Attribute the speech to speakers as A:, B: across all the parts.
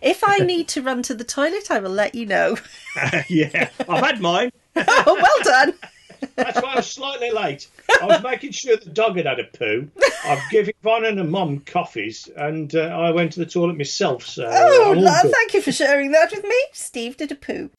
A: If I need to run to the toilet, I will let you know.
B: yeah, I've had mine.
A: oh, well done.
B: That's why I was slightly late. I was making sure the dog had had a poo. I've given Von and a mum coffees, and uh, I went to the toilet myself. So, uh,
A: Oh,
B: I'm all
A: love,
B: good.
A: thank you for sharing that with me. Steve did a poo.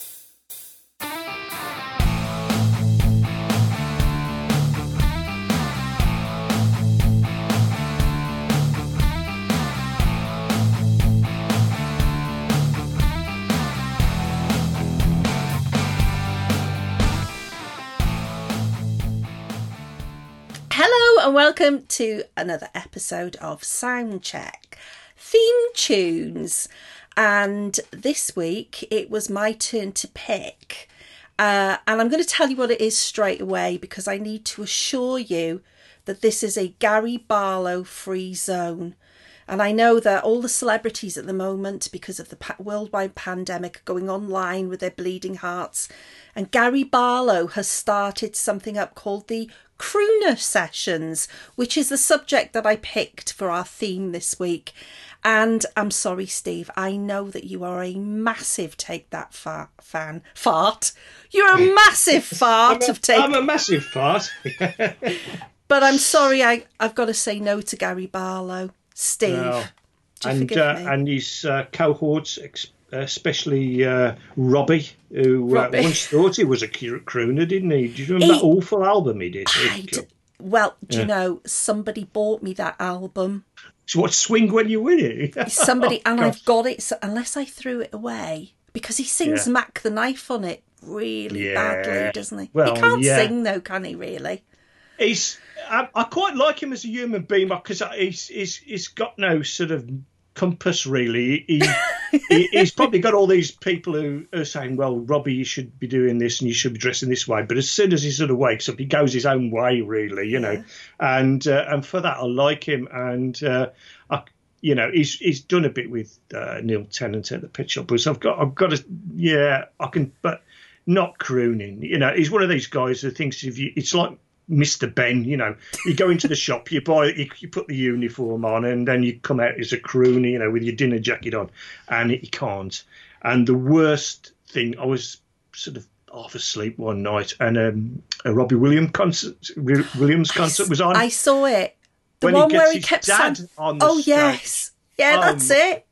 A: Hello and welcome to another episode of Soundcheck Theme Tunes. And this week it was my turn to pick. Uh, and I'm going to tell you what it is straight away because I need to assure you that this is a Gary Barlow free zone. And I know that all the celebrities at the moment, because of the pa- worldwide pandemic, are going online with their bleeding hearts. And Gary Barlow has started something up called the Crooner Sessions, which is the subject that I picked for our theme this week. And I'm sorry, Steve, I know that you are a massive Take That fa- fan. Fart. You're a massive fart
B: I'm
A: of Take
B: I'm a massive fart.
A: But I'm sorry, I, I've got to say no to Gary Barlow. Steve.
B: No. And uh, and his uh, cohorts, especially uh, Robbie, who uh,
A: Robbie.
B: once thought he was a cr- crooner, didn't he? Do you remember
A: He-
B: that awful album he did?
A: D- well, do you know, somebody bought me that album.
B: So what swing when you win it?
A: Somebody,
B: Oh,
A: and. I've got it, so unless I threw it away, because he sings
B: Yeah.
A: Mac the Knife on it really
B: Yeah.
A: badly, doesn't he?
B: Well,
A: he can't
B: yeah.
A: sing, though, can he, really?
B: He's. I, I quite like him as a human being because he's, he's he's got no sort of compass really. He, he he's probably got all these people who are saying, "Well, Robbie, you should be doing this and you should be dressing this way." But as soon as he sort of wakes up, he goes his own way, really, you know. And uh, and for that, I like him. And uh, I, you know, he's he's done a bit with uh, Neil Tennant at the Pet Shop Boys. I've got I've got to yeah, I can, but not crooning. You know, he's one of these guys who thinks if you, it's like Mr. Ben. You know, you go into the shop, you buy, you, you put the uniform on, and then you come out as a crooner. You know, with your dinner jacket on, and you can't. And the worst thing, I was sort of half asleep one night, and um, a Robbie Williams concert, Williams concert was on.
A: I saw it. The
B: When
A: one
B: gets
A: where he kept
B: dad
A: saying,
B: on the
A: Oh,
B: stage.
A: yes. Yeah,
B: Oh,
A: that's it.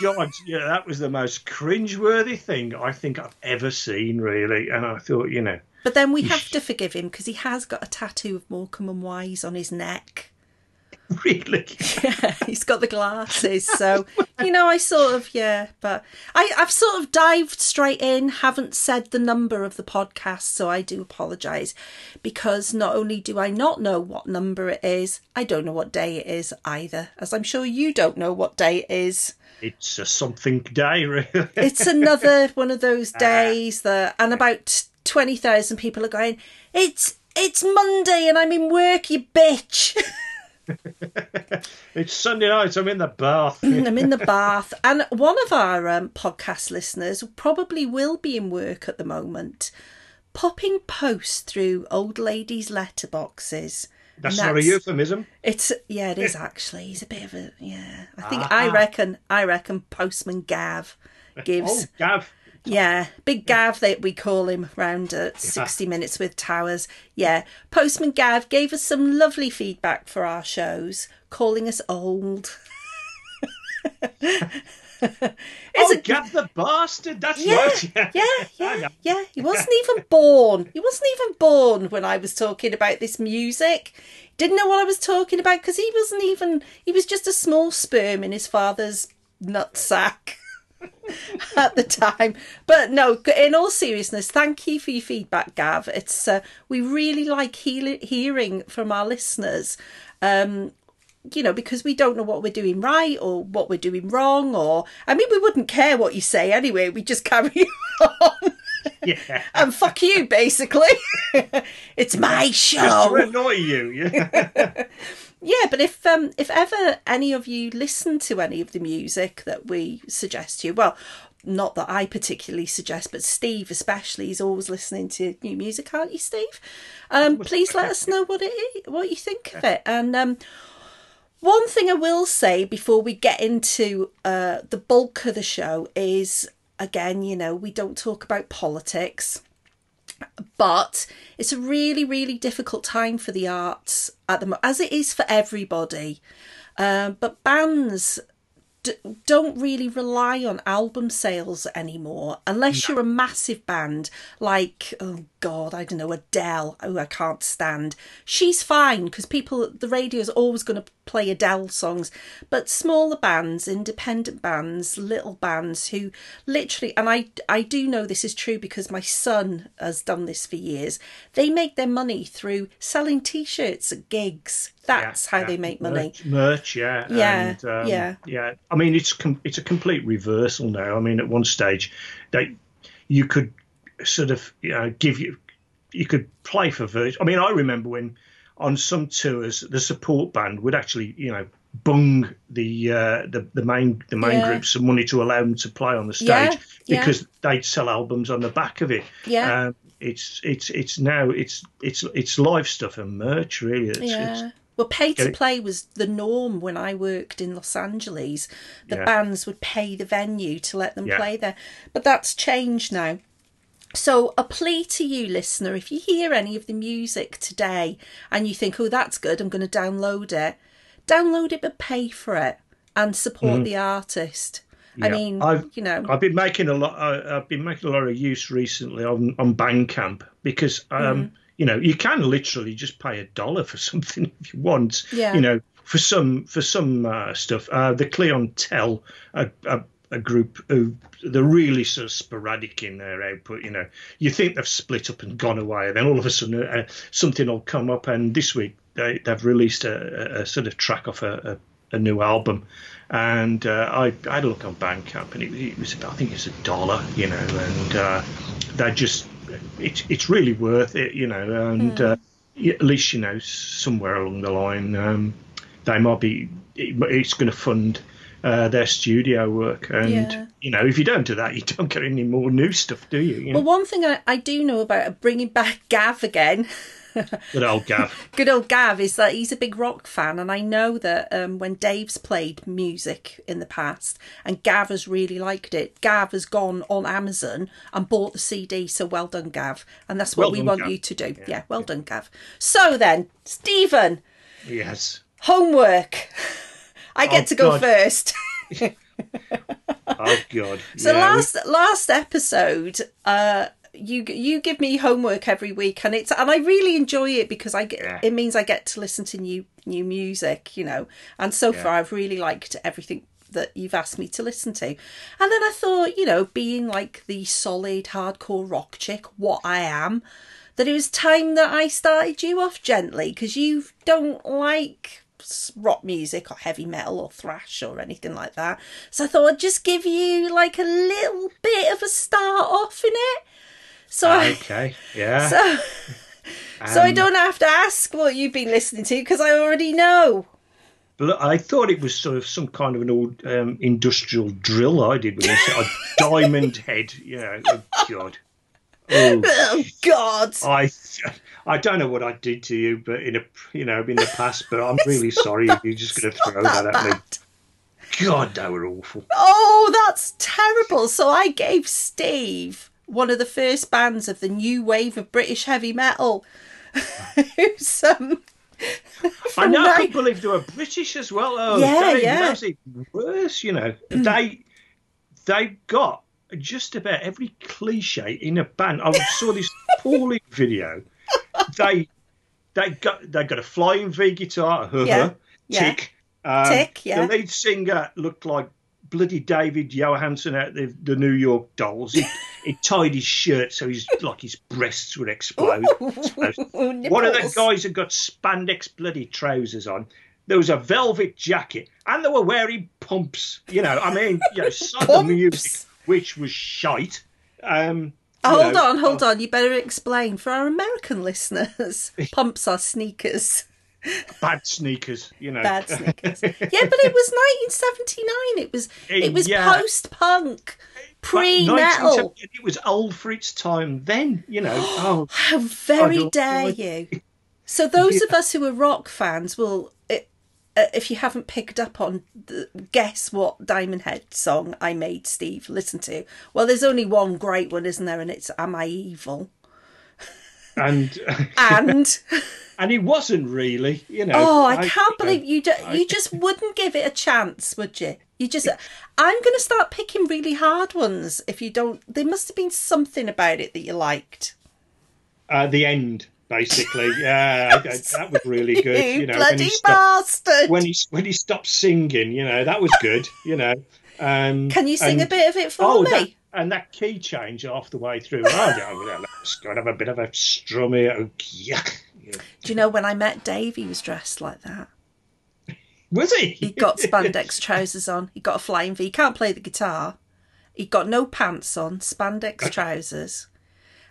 B: God, yeah, that was the most cringeworthy thing I think I've ever seen, really. And I thought, you know,
A: But then we have to forgive him because he has got a tattoo of Morecambe and Wise on his neck.
B: really,
A: Yeah, he's got the glasses. So, you know, I sort of, yeah, but I, I've sort of dived straight in, haven't said the number of the podcast, so I do apologise because not only do I not know what number it is, I don't know what day it is either, as I'm sure you don't know what day it is.
B: it's a something day, really.
A: It's another one of those ah. days that, and about 20,000 people are going, it's, it's Monday and I'm in work, you bitch.
B: it's Sunday night. I'm in the bath.
A: I'm in the bath. And one of our um, podcast listeners probably will be in work at the moment, popping posts through old ladies' letterboxes.
B: That's
A: And
B: not a euphemism.
A: It's yeah, it is actually. He's a bit of a yeah. I think
B: Ah.
A: I reckon I reckon Postman Gav gives
B: Oh, Gav.
A: Yeah, Big Gav that we call him round at 60 Minutes with Towers. Yeah, Postman Gav gave us some lovely feedback for our shows, calling us old.
B: Oh,
A: it-
B: Gav the bastard. That's
A: Yeah,
B: right.
A: yeah,
B: I
A: yeah, yeah. He wasn't even born. He wasn't even born when I was talking about this music. Didn't know what I was talking about because he wasn't even. He was just a small sperm in his father's nutsack at the time. But no, in all seriousness, thank you for your feedback, Gav. It's uh, we really like heal- hearing from our listeners. Um, you know, because we don't know what we're doing right or what we're doing wrong, or I mean, we wouldn't care what you say anyway. We just carry on
B: Yeah.
A: and fuck you, basically. it's my
B: Just to
A: show.
B: annoy you. Yeah.
A: Yeah, but if um if ever any of you listen to any of the music that we suggest to you, well, not that I particularly suggest, but Steve especially is always listening to new music, aren't you, Steve? Um, please let us know what it is, what you think of it, and um, One thing I will say before we get into uh, the bulk of the show is again, you know, we don't talk about politics, but it's a really, really difficult time for the arts at the moment, as it is for everybody. Um, but bands d- don't really rely on album sales anymore unless you're a massive band like oh god i don't know adele who i can't stand she's fine because people the radio is always going to play adele songs but smaller bands independent bands little bands who literally and i i do know this is true because my son has done this for years they make their money through selling t-shirts at gigs that's
B: Yeah,
A: how
B: yeah.
A: they make money
B: Merch, merch, yeah,
A: Yeah,
B: and, um,
A: yeah.
B: yeah. I mean, it's com- it's a complete reversal now. I mean, at one stage, they you could sort of you know give you you could play for Virgin. I mean, I remember when on some tours the support band would actually you know bung the uh, the the main the main
A: Yeah.
B: group some money to allow them to play on the stage
A: Yeah, yeah.
B: because they'd sell albums on the back of it.
A: Yeah.
B: Um, it's it's it's now it's it's it's live stuff and merch really. It's,
A: Yeah.
B: It's,
A: well, pay to play was the norm when I worked in Los Angeles. The
B: Yeah.
A: bands would pay the venue to let them
B: Yeah.
A: play there. But that's changed now. So, a plea to you, listener, if you hear any of the music today and you think, oh, that's good, I'm going to download it, download it but pay for it and support the artist. I
B: Mm-hmm.
A: Mean,
B: I've-
A: you know,
B: I've been making a lot. I- I've been making a lot of use recently on on Bandcamp because um,
A: Mm.
B: you know you can literally just pay a dollar for something if you want.
A: Yeah.
B: You know, for some for some uh, stuff. Uh, the Clientele, a, a a group who they're really sort of sporadic in their output. You know, you think they've split up and gone away, and then all of a sudden uh, something will come up. And this week they they've released a, a, sort of track off a, a, a new album. And uh, I, I had a look on Bandcamp, and it, it was about, I think it's a dollar, you know, and uh, they just it's it's really worth it, you know, and uh, at least you know somewhere along the line um, they might be it, it's going to fund uh, their studio work, and
A: Yeah.
B: you know if you don't do that, you don't get any more new stuff, do you? you
A: well,
B: know?
A: one thing I, I do know about bringing back Gav again.
B: Good old Gav.
A: good old Gav is that he's a big rock fan, and I know that um, when Dave's played music in the past and Gav has really liked it, Gav has gone on Amazon and bought the CD. So well done, Gav, and that's what
B: Well
A: we
B: done,
A: want
B: Gav.
A: you to do. Yeah, well done, Gav. So then, Stephen,
B: yes.
A: homework. I get
B: Oh,
A: to go
B: God.
A: first.
B: Oh God.
A: So
B: Yeah,
A: last last episode, uh, you you give me homework every week, and it's and I really enjoy it because I get
B: Yeah.
A: it means I get to listen to new new music, you know. And so
B: Yeah.
A: far, I've really liked everything that you've asked me to listen to. And then I thought, you know, being like the solid hardcore rock chick, what I am, that it was time that I started you off gently because you don't like rock music or heavy metal or thrash or anything like that. So I thought I'd just give you like a little bit of a start off in it. So I,
B: okay. Yeah.
A: so, so I don't have to ask what you've been listening to because I already know.
B: But I thought it was sort of some kind of an old um, industrial drill I did with this a diamond head. Yeah, oh God. Oh,
A: Oh God!
B: I I don't know what I did to you, but in a you know in the past, but I'm really sorry if you're just going to throw that at me. God, they were awful.
A: Oh, that's terrible. So I gave Steve one of the first bands of the new wave of British heavy metal. Who's um
B: I know. I couldn't believe they were British as well. Oh,
A: Yeah,
B: they,
A: yeah.
B: Worse. You know, they they got just about every cliche in a band. I saw this appalling video. They they got they got a flying V guitar.
A: Yeah, yeah.
B: Tick. Um,
A: Tick, yeah.
B: The lead singer looked like bloody David Johansen out the, the New York Dolls. He, he tied his shirt so he's like his breasts would explode. explode. One of the guys had got spandex bloody trousers on. There was a velvet jacket, and they were wearing pumps. You know, I mean, you know,
A: Pumps?
B: music which was shite. Um,
A: Hold
B: know,
A: on, hold uh, on. You better explain for our American listeners. Pumps are sneakers,
B: Bad sneakers, you know.
A: bad sneakers. yeah, but it was 1979. It was eh, it was
B: Yeah.
A: post punk,
B: eh,
A: pre
B: 1970
A: metal.
B: It was old for its time then, you know. Oh,
A: How very dare you! So those of us who are rock fans will. It, uh, if you haven't picked up on, the, guess what Diamond Head song I made Steve listen to? Well, there's only one great one, isn't there? And it's "Am I Evil?"
B: And
A: And
B: and he wasn't really, you know.
A: oh, I, can't
B: you
A: believe you do,
B: I-
A: you just wouldn't give it a chance, would you? You just, I'm going to start picking really hard ones. If you don't, there must have been something about it that you liked.
B: uh, the end, basically. Yeah, I- I- that was really good.
A: You,
B: know, when
A: bloody
B: he stopped,
A: bastard!
B: when he when he stopped singing, you know, that was good. You know. Um,
A: Can you sing
B: and-
A: a bit of it for
B: Oh,
A: me?
B: that, and that key change half the way through. Oh, yeah, well, let's go and have a bit of a strum here. Oh, yuck. Yeah.
A: Do you know when I met Dave, he was dressed like that.
B: Was he?
A: He got spandex trousers on. He got a flying V. He can't play the guitar. He got no pants on, spandex trousers,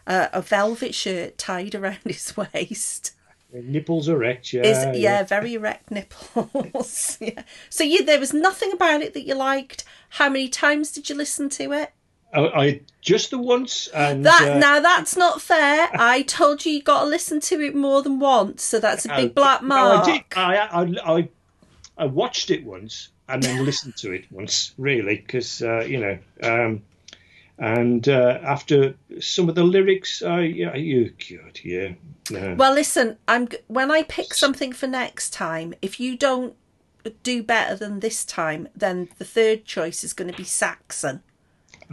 A: uh, a velvet shirt tied around his waist.
B: Nipples erect, yeah.
A: Is yeah, very erect nipples. yeah. So you, there was nothing about it that you liked. How many times did you listen to it?
B: I, I just the once, and
A: That
B: uh,
A: now that's not fair. I told you you got to listen to it more than once, so that's a big
B: uh,
A: black
B: no,
A: mark.
B: I did. I, I, I, I watched it once and then listened to it once, really, because uh, you know, um, and uh, after some of the lyrics, I, yeah, you, God, yeah, no.
A: Well, listen, I'm when I pick something for next time. If you don't do better than this time, then the third choice is going to be Saxon.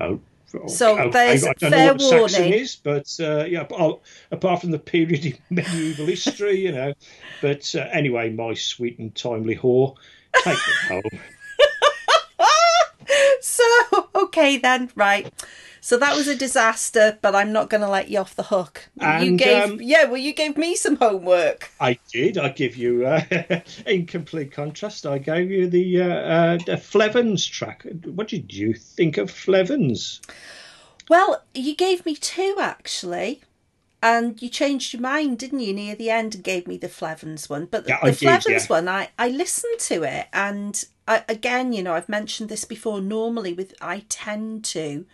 B: Oh,
A: So
B: I,
A: there's
B: I, I don't
A: fair
B: know what Saxon
A: warning.
B: is, but uh, yeah, oh, apart from the period in medieval history, you know. But uh, anyway, my sweet and timely whore, take it home.
A: So okay then, right. So that was a disaster, but I'm not going to let you off the hook. you gave
B: um,
A: yeah, well, you gave me some homework.
B: I did. I give you, uh, in complete contrast, I gave you the uh, uh, the Flevans track. What did you think of Flevans?
A: Well, you gave me two actually. And you changed your mind, didn't you, near the end and gave me the Flevans one. But the,
B: Yeah,
A: the
B: did,
A: Flevans
B: yeah.
A: one, I, I listened to it. And I, again, you know, I've mentioned this before. Normally, with I tend to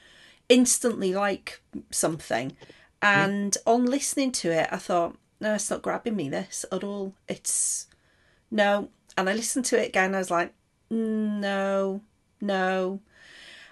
A: instantly like something. And on listening to it, I thought, no, it's not grabbing me this at all. It's no. And I listened to it again. I was like, "Mm, no, no.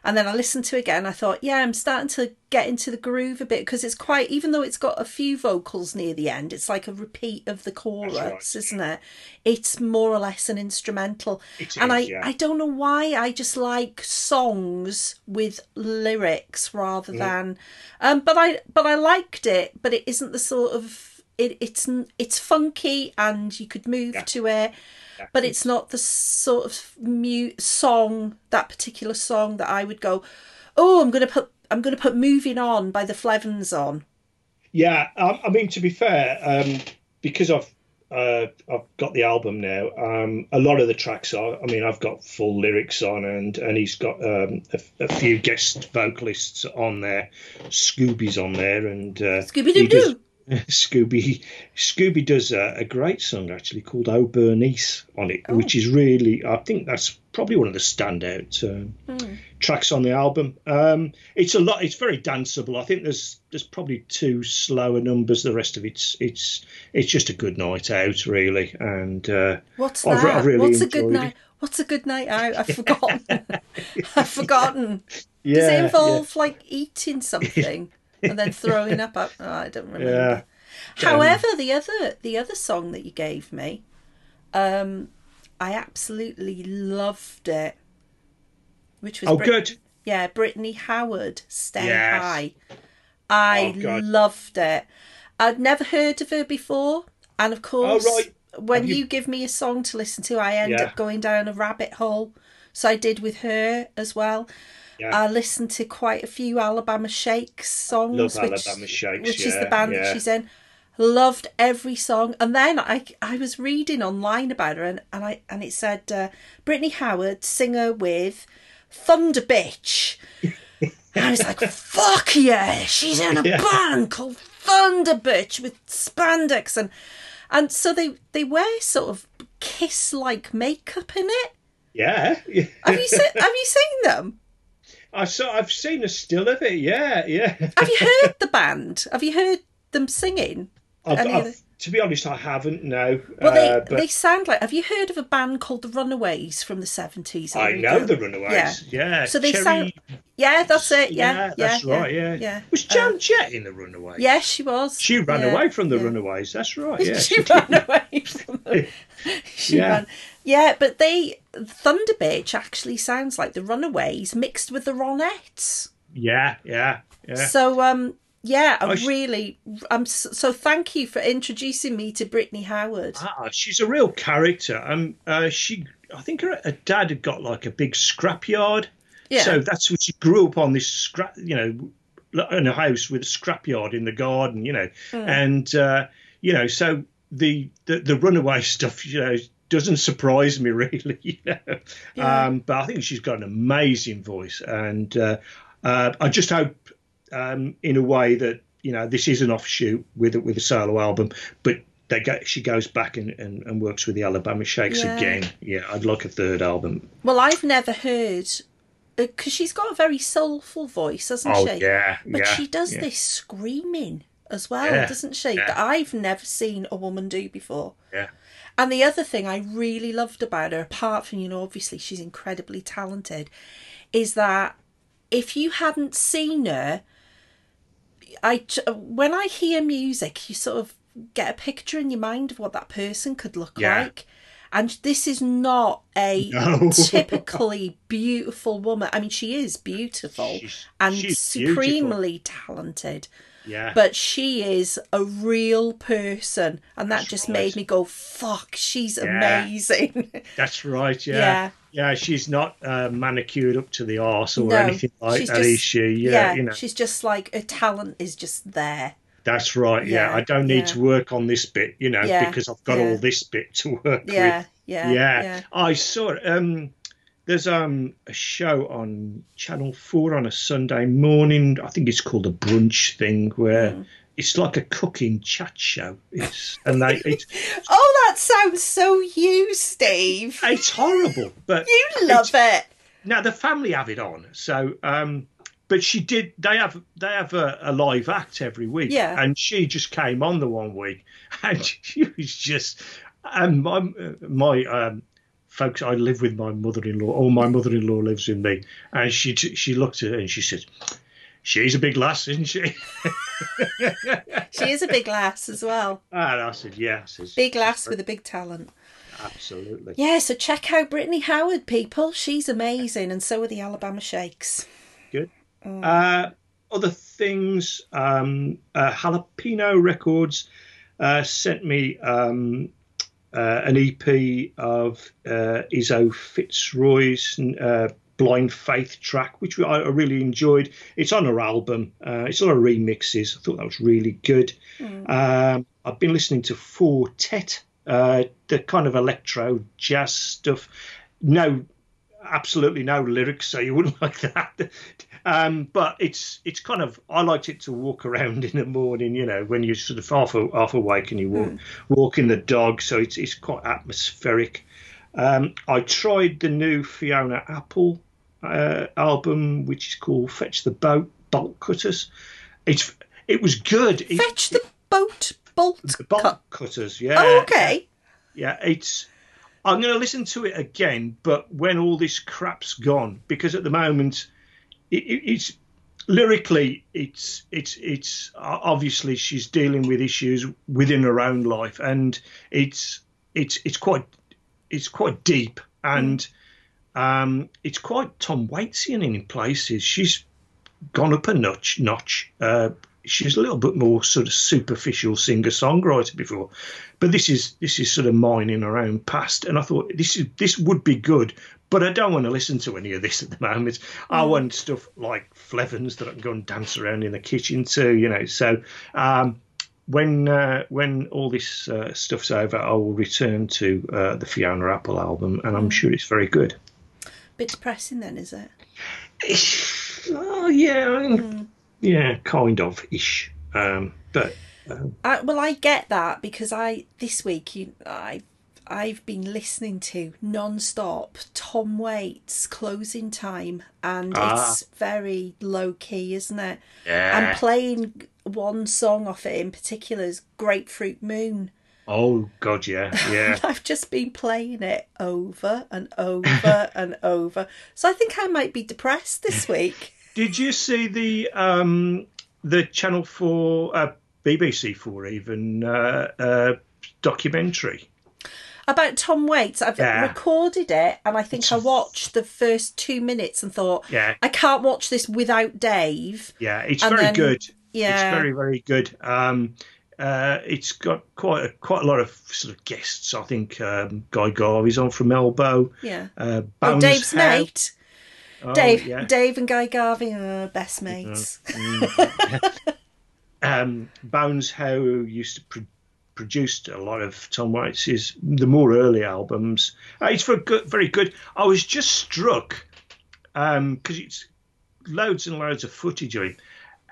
A: And then I listened to it again. I thought, yeah, I'm starting to get into the groove a bit because it's quite, even though it's got a few vocals near the end, it's like a repeat of the chorus,
B: right,
A: isn't it? It's more or less an instrumental.
B: It
A: and
B: is,
A: I,
B: yeah.
A: I don't know why. I just like songs with lyrics rather
B: Mm.
A: than, um, but I, but I liked it. But it isn't the sort of it. It's it's funky and you could move
B: Yeah.
A: to it but it's not the sort of mute song that particular song that I would go oh I'm going to put I'm going to put moving on by the Flevans on
B: Yeah, um, I mean to be fair, um, because I've uh, I've got the album now. Um, a lot of the tracks are. I mean, I've got full lyrics on, and and he's got um, a, a few guest vocalists on there. Scooby's on there, and uh,
A: Scooby Doo Doo
B: Scooby Scooby does a, a great song actually called "Oh Bernice" on it,
A: Oh.
B: which is really I think that's probably one of the standout um,
A: Hmm.
B: tracks on the album. Um, it's a lot. It's very danceable. I think there's there's probably two slower numbers. The rest of it's it's it's just a good night out really, and uh,
A: what's
B: I've
A: that
B: I've really
A: what's a good night
B: it.
A: what's a good night out I've forgotten I've forgotten
B: yeah,
A: does it
B: yeah.
A: involve like eating something and then throwing up oh, I don't remember
B: Yeah.
A: However, the other the other song that you gave me, um, I absolutely loved it. Which was
B: Oh,
A: Brit-
B: good.
A: yeah, Brittany Howard, Stay
B: Yes.
A: High. I
B: Oh,
A: loved it. I'd never heard of her before, and of course,
B: Oh, right.
A: when you...
B: you-
A: give me a song to listen to, I end
B: Yeah.
A: up going down a rabbit hole. So I did with her as well.
B: Yeah.
A: I listened to quite a few Alabama Shakes songs,
B: Love
A: which,
B: Alabama Shakes,
A: which is the
B: yeah,
A: band that she's in. Loved every song, and then I I was reading online about her, and, and I and it said uh, Brittany Howard, singer with Thunderbitch. and I was like, "Fuck yeah, she's in a
B: Yeah.
A: band called Thunderbitch with spandex and and so they they wear sort of kiss like makeup in it.
B: Yeah, yeah.
A: Have you seen Have you seen them?
B: I saw. I've seen a still of it. Yeah, yeah.
A: Have you heard the band? Have you heard them singing?
B: I've, I've, to be honest, I haven't. No.
A: Well, they,
B: Uh, but
A: they sound like. Have you heard of a band called the Runaways from the seventies?
B: I know the Runaways. Yeah. yeah.
A: So they
B: Cherry-
A: sound. Yeah, that's it. Yeah, yeah,
B: that's right. Yeah.
A: yeah.
B: Was Joan Jett in the Runaways?
A: Yes, she was.
B: She ran
A: Yeah,
B: away from the
A: yeah.
B: Runaways. That's right. Yeah.
A: she ran away from them. She
B: Yeah.
A: ran. Yeah, but they Thunderbitch actually sounds like the Runaways mixed with the Ronettes.
B: yeah. Yeah. Yeah.
A: So um yeah, I
B: I sh-
A: really I'm s- so thank you for introducing me to Brittany Howard.
B: Ah, she's a real character. Um, uh, she, I think her, her dad had got like a big scrapyard.
A: Yeah.
B: So that's what she grew up on this scrap, you know, in a house with a scrapyard in the garden, you know,
A: Hmm.
B: and uh, you know, so the, the the runaway stuff, you know, doesn't surprise me really, you know.
A: Yeah.
B: Um, but I think she's got an amazing voice, and uh, uh, I just hope, um, in a way that you know, this is an offshoot with a, with a solo album, but. They go, she goes back and, and, and works with the Alabama Shakes
A: Yeah.
B: again. Yeah, I'd like a third album.
A: Well, I've never heard because she's got a very soulful voice, hasn't
B: Oh
A: she?
B: yeah,
A: But
B: yeah.
A: she does
B: yeah.
A: this screaming as well,
B: Yeah,
A: doesn't she? That I've never seen a woman do before.
B: Yeah.
A: And the other thing I really loved about her, apart from, you know, obviously she's incredibly talented, is that if you hadn't seen her, I when I hear music, you sort of get a picture in your mind of what that person could look
B: Yeah.
A: like. And this is not a
B: No.
A: typically beautiful woman. I mean, she is beautiful
B: She's-
A: and
B: she's
A: supremely talented
B: Yeah.
A: but she is a real person and that
B: That's
A: just
B: right.
A: made me go fuck she's
B: Yeah.
A: amazing
B: That's right. Yeah.
A: Yeah.
B: Yeah. she's not uh, manicured up to the arse or
A: No,
B: anything like
A: she's
B: that,
A: just-
B: is she? Yeah,
A: yeah,
B: you know.
A: she's just like her talent is just there
B: That's right. Yeah.
A: Yeah,
B: I don't need
A: yeah.
B: to work on this bit, you know, because I've got all this bit to work
A: yeah
B: with.
A: yeah
B: Yeah.
A: yeah
B: I saw. Um, there's um a show on Channel Four on a Sunday morning. I think it's called a brunch thing where
A: Hmm.
B: It's like a cooking chat show. It's and they it's,
A: oh that sounds so you steve
B: it's horrible, but
A: you love it
B: Now the family have it on, so um, but she did. They have they have a, a live act every week,
A: Yeah.
B: And she just came on the one week, and she was just. And my my um, folks, I live with my mother-in-law. Or my mother-in-law lives with me, and she she looked at her and she said, "She's a big lass, isn't she?"
A: she is a big lass as well
B: and I said, "Yeah." I said,
A: big lass with a big talent
B: absolutely.
A: yeah so check out brittany howard people she's amazing and so are the alabama shakes
B: Good. Uh, other things, um, uh, Jalapeno Records uh, sent me um, uh, an EP of uh, Izo FitzRoy's uh, Blind Faith track, which I I really enjoyed. It's on her album. Uh, it's on her remixes. I thought that was really good. Um, I've been listening to Four Tet, uh, the kind of electro jazz stuff. No absolutely no lyrics, so you wouldn't like that. Um, but it's it's kind of I liked it to walk around in the morning, you know, when you're sort of half half awake and you walk walking the dog, so it's it's quite atmospheric. Um, I tried the new Fiona Apple uh, album, which is called Fetch the Boat Bolt Cutters. It's it was good. It-
A: fetch the boat bolt
B: the bolt
A: cut
B: cutters, yeah.
A: oh okay
B: Yeah, it's. I'm going to listen to it again, but when all this crap's gone, because at the moment, it, it, it's lyrically, it's it's it's obviously she's dealing with issues within her own life, and it's it's it's quite it's quite deep, and um, it's quite Tom Waitian in places. She's gone up a notch, notch. Uh, she's a little bit more sort of superficial singer songwriter before, but this is this is sort of mining her own past. And I thought this is this would be good, but I don't want to listen to any of this at the moment. I want stuff like Flevans that I can go and dance around in the kitchen to, you know. So. Um, when uh, when all this uh, stuff's over, I will return to uh, the Fiona Apple album, and I'm sure it's very good.
A: Bit depressing then is it
B: oh yeah, mean, yeah, kind of ish. Um, but
A: I, well, I get that because I this week you I I've been listening to non-stop Tom Waits closing time and
B: Ah.
A: it's very low key, isn't it?
B: yeah,
A: I'm playing one song off it in particular is Grapefruit Moon.
B: Oh God, yeah, yeah.
A: I've just been playing it over and over and over. So I think I might be depressed this week.
B: Did you see the um, the Channel Four, uh, BBC Four, even uh, uh, documentary?
A: About Tom Waits, I've
B: Yeah.
A: recorded it and I think I watched the first two minutes and thought,
B: Yeah.
A: I can't watch this without Dave.
B: Yeah, it's
A: And
B: very
A: then-
B: good.
A: yeah.
B: it's very very good. Um, uh, it's got quite a, quite a lot of sort of guests. I think um, Guy Garvey's on from Elbow.
A: Yeah.
B: Uh,
A: Oh, Dave's
B: Howe.
A: mate.
B: Oh,
A: Dave,
B: yeah.
A: Dave and Guy Garvey are best mates.
B: um, Bones Howe used to pro- produced a lot of Tom Waits' the more early albums. Uh, it's very good, very good. I was just struck because it's loads and loads of footage of him.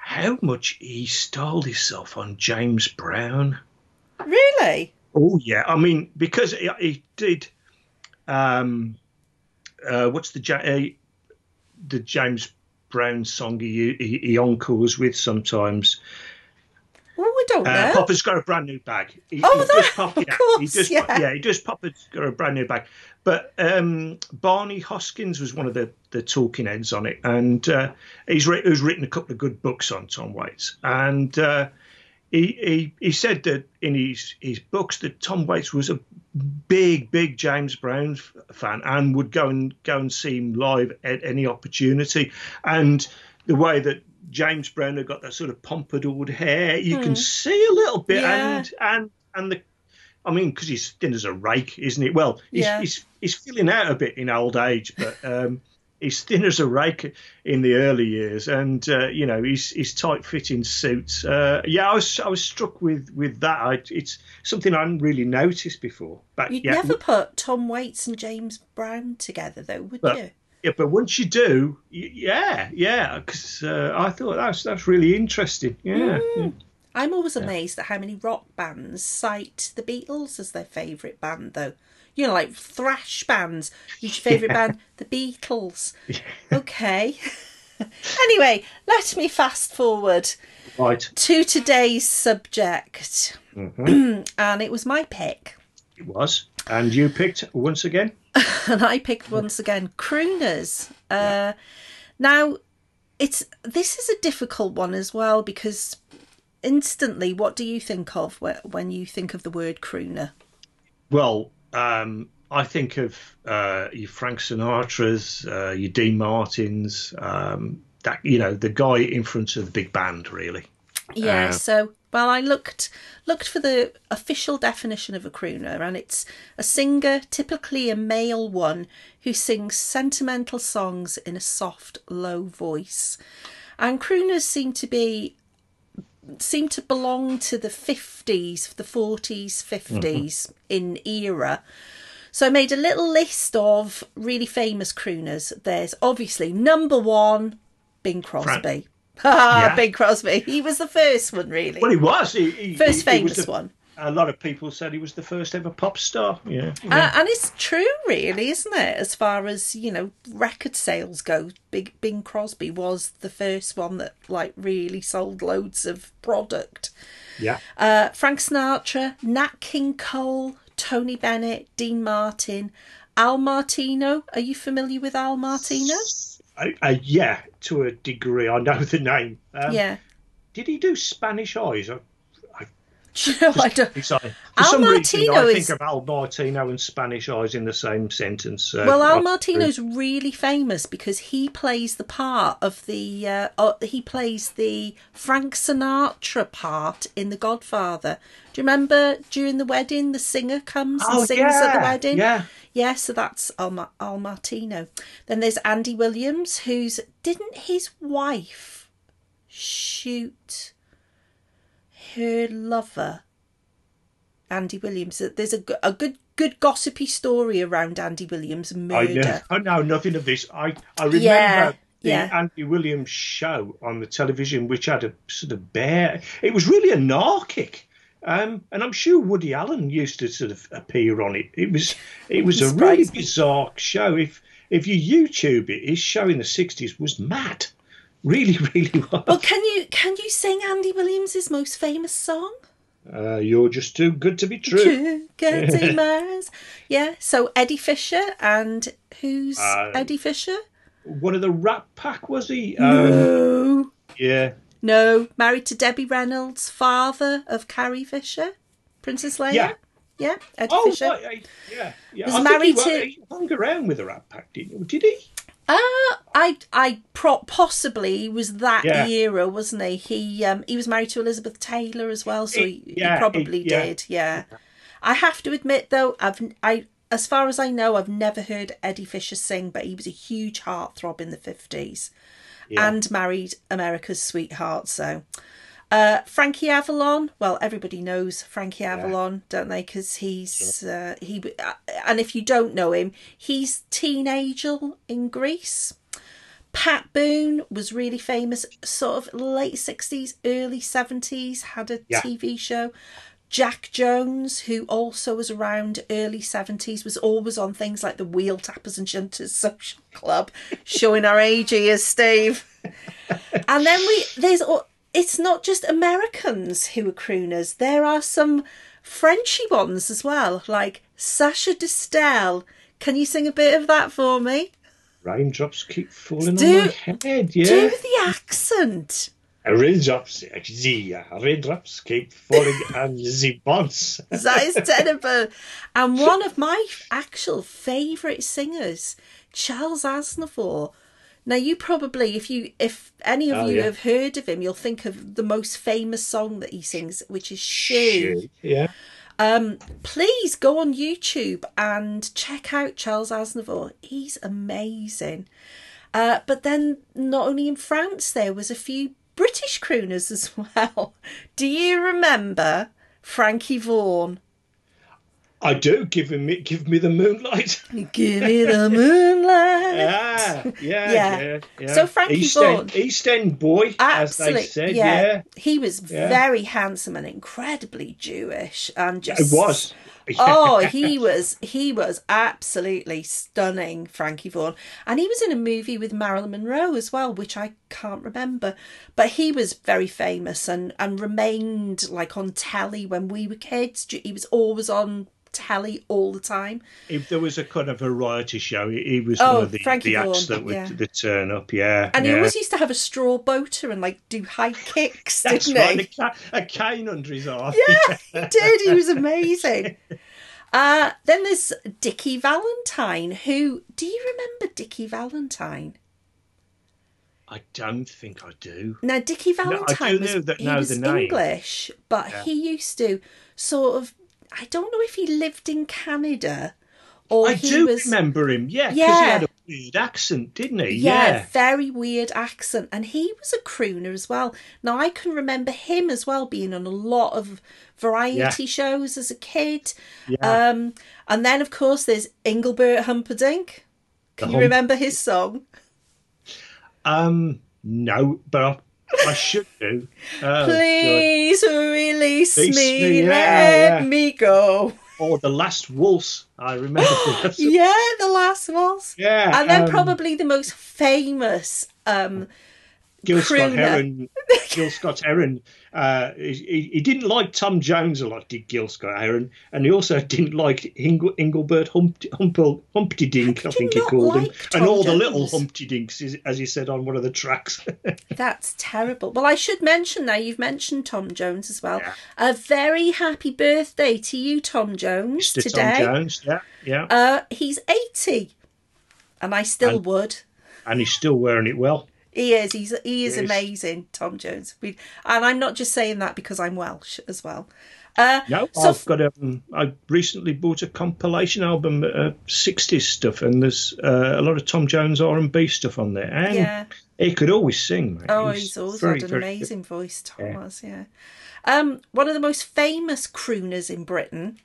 B: How much he styled himself on James Brown.
A: Really?
B: Oh yeah, I mean because he, he did. Um, uh, what's the uh, the James Brown song he, he, he encores with sometimes?
A: Oh, I don't
B: Uh,
A: know.
B: Papa's got a brand new bag. He,
A: Oh,
B: he
A: that- of
B: yeah,
A: course,
B: he does,
A: yeah.
B: yeah, he does. Papa's got a brand new bag. But um, Barney Hoskyns was one of the, the talking heads on it, and uh, he's, writ- he's written a couple of good books on Tom Waits, and uh, he, he he said that in his his books that Tom Waits was a big big James Brown f- fan and would go and go and see him live at any opportunity, and the way that James Brown had got that sort of pompadoured hair, you can see a little bit,
A: Hmm. Yeah.
B: and and and the. I mean, because he's thin as a rake, isn't it? Well, he's,
A: Yeah.
B: he's he's filling out a bit in old age, but um, he's thin as a rake in the early years, and uh, you know, his his tight fitting suits. Uh, yeah, I was I was struck with with that. I, it's something I hadn't really noticed before. But
A: You'd
B: yeah,
A: never put Tom Waits and James Brown together, though, would
B: But-
A: you?
B: yeah, but once you do, yeah, yeah, because uh, I thought that's that's really interesting. Yeah, yeah.
A: I'm always amazed at how many rock bands cite the Beatles as their favourite band, though. You know, like thrash bands. Your favourite band? The Beatles. Okay. anyway, let me fast forward
B: right.
A: to today's subject. and it was my pick.
B: It was, and you picked once again.
A: and I picked once again crooners. Uh, now, it's this is a difficult one as well because instantly, what do you think of when you think of the word crooner?
B: Well, um, I think of uh, your Frank Sinatra's, uh, your Dean Martins, um, that you know the guy in front of the big band, really.
A: Yeah,
B: Uh,
A: so well, I looked looked for the official definition of a crooner, and it's a singer, typically a male one, who sings sentimental songs in a soft, low voice. And crooners seem to be seem to belong to the fifties, the forties, fifties in era. So I made a little list of really famous crooners. There's obviously number one, Bing Crosby. Ah,
B: Yeah.
A: Bing Crosby. He was the first one, really.
B: Well, he was. He, he,
A: first
B: he- he was
A: famous
B: the-
A: one.
B: A lot of people said he was the first ever pop star. Yeah.
A: Uh, and it's true, really, isn't it? As far as you know, record sales go, Big Bing Crosby was the first one that like really sold loads of product.
B: yeah.
A: Uh, Frank Sinatra, Nat King Cole, Tony Bennett, Dean Martin, Al Martino. Are you familiar with Al Martino?
B: I, I, yeah, to a degree, I know the name. Um,
A: yeah.
B: Did he do Spanish Eyes? I,
A: Do you know, I don't-.
B: For
A: Al
B: some reason,
A: Martino
B: I
A: is-
B: think of Al Martino and Spanish Eyes in the same sentence. so
A: Well, Al
B: I-
A: Martino's really famous because he plays the part of the uh, uh, he plays the Frank Sinatra part in The Godfather. Do you remember during the wedding the singer comes and
B: Oh,
A: sings at the wedding?
B: yeah.
A: Yeah, so that's Al, Ma- Al Martino. Then there's Andy Williams, who's didn't his wife shoot her lover Andy Williams. There's a, a good good gossipy story around Andy Williams'
B: I
A: murder.
B: know, I know nothing of this. I, I remember
A: Yeah,
B: the
A: yeah.
B: Andy Williams show on the television, which had a sort of bear. It was really anarchic. Um, and I'm sure Woody Allen used to sort of appear on it. It was it was a really bizarre show. If if you YouTube it, his show in the '60s was mad. Really, really was.
A: Well, can you can you sing Andy Williams' most famous song?
B: Uh, you're just too good to be true.
A: Getting Mars. Yeah. So Eddie Fisher and who's
B: Uh,
A: Eddie Fisher?
B: One of the Rat Pack was he? Um,
A: No.
B: yeah.
A: No. Married to Debbie Reynolds, father of Carrie Fisher, Princess Leia.
B: Yeah.
A: Yeah. Eddie
B: Oh,
A: Fisher.
B: right, yeah, yeah.
A: Was
B: I
A: married
B: he,
A: to-
B: he hung around with the Rat Pack, didn't he? Did he?
A: Uh, I, I pro- possibly was that
B: Yeah.
A: era, wasn't he? He, um, he was married to Elizabeth Taylor as well, so he,
B: yeah,
A: he probably
B: he- yeah.
A: did. Yeah. I have to admit, though, I've, I, as far as I know, I've never heard Eddie Fisher sing, but he was a huge heartthrob in the fifties, and married America's sweetheart. So, uh, Frankie Avalon. Well, everybody knows Frankie Avalon, don't they? Because he's uh, he, uh, and if you don't know him, he's Teen Angel in Grease. Pat Boone was really famous, sort of late sixties, early seventies. Had a
B: Yeah.
A: TV show. Jack Jones, who also was around early seventies, was always on things like the Wheel Tappers and Shunters Social Club, showing our age here, Steve. And then we there's it's not just Americans who are crooners. There are some Frenchy ones as well, like Sacha Distel. Can you sing a bit of that for me?
B: Raindrops keep falling
A: Do-
B: on my head. Yeah.
A: Do the accent.
B: Raindrops, yeah, raindrops keep falling on the bonds.
A: That is terrible. And one of my actual favourite singers, Charles Aznavour. Now you probably, if you, if any of
B: Oh,
A: you
B: yeah.
A: have heard of him, you'll think of the most famous song that he sings, which is "She."
B: Yeah.
A: please go on YouTube and check out Charles Aznavour. He's amazing. Uh, but then, not only in France, there was a few British crooners as well. Do you remember Frankie Vaughan?
B: I do. Give me, give me the moonlight.
A: Give me the moonlight.
B: yeah, yeah,
A: Yeah.
B: yeah, yeah.
A: So Frankie
B: East
A: Vaughan-
B: End, East End boy,
A: Absolutely,
B: as they said.
A: yeah.
B: Yeah,
A: He was very handsome and incredibly Jewish, and just
B: it was.
A: oh, he was he was absolutely stunning, Frankie Vaughan, and he was in a movie with Marilyn Monroe as well, which I can't remember, but he was very famous and and remained like on telly when we were kids. He was always on telly all the time.
B: If there was a kind of variety show, he was
A: Oh,
B: one of the,
A: Frankie
B: the acts
A: Vaughan,
B: that would
A: yeah.
B: that turn up. Yeah,
A: And
B: yeah.
A: he always used to have a straw boater and like do high kicks,
B: That's
A: didn't
B: right.
A: he?
B: A, a cane under his arm.
A: Yeah, he did. He was amazing. Uh, then there's Dickie Valentine, who do you remember Dickie Valentine?
B: I don't think I do.
A: Now Dickie Valentine was,
B: know that-
A: he was
B: the.
A: English, but
B: Yeah.
A: he used to sort of I don't know if he lived in Canada or
B: I do
A: was
B: remember him. Yeah, because
A: Yeah.
B: he had a weird accent, didn't he?
A: yeah,
B: Yeah.
A: very weird accent, and he was a crooner as well. Now I can remember him as well being on a lot of variety shows as a kid.
B: Yeah.
A: Um, and then of course there's Engelbert Humperdinck. Can
B: The
A: you
B: hump-
A: remember his song?
B: Um, no, but I, should do. Oh,
A: Please release
B: Release
A: me,
B: me, yeah,
A: let
B: yeah.
A: me go.
B: Or the last waltz. I remember.
A: Yeah, the last was.
B: Yeah,
A: And then
B: um,
A: probably the most famous um
B: Gil Scott. Heron. Gil Scott Heron. Uh, he, he didn't like Tom Jones a lot, did Gil Scott Heron, and he also didn't like Engelbert Humpty, Humpel, Humpty Dink, I think he called him,
A: Tom
B: and all the little
A: Jones?
B: Humpty Dinks, as- as he said on one of the tracks.
A: That's terrible. Well, I should mention now, you've mentioned Tom Jones as well.
B: Yeah.
A: A very happy birthday to you, Tom Jones,
B: Mr.
A: today.
B: Tom Jones, yeah, yeah,
A: Uh, he's 80. And I still
B: And-
A: would.
B: and he's still wearing it well.
A: He is. He's he is amazing, Tom Jones. We, and I'm not just saying that because I'm Welsh as well. Uh,
B: No,
A: so
B: I've got a. I recently bought a compilation album, uh, '60s stuff, and there's uh, a lot of Tom Jones R&B stuff on there, and
A: yeah.
B: he could always sing. Mate.
A: Oh, he's always
B: very,
A: had an
B: very good.
A: amazing voice, Tom
B: Yeah.
A: was, yeah. Um, one of the most famous crooners in Britain,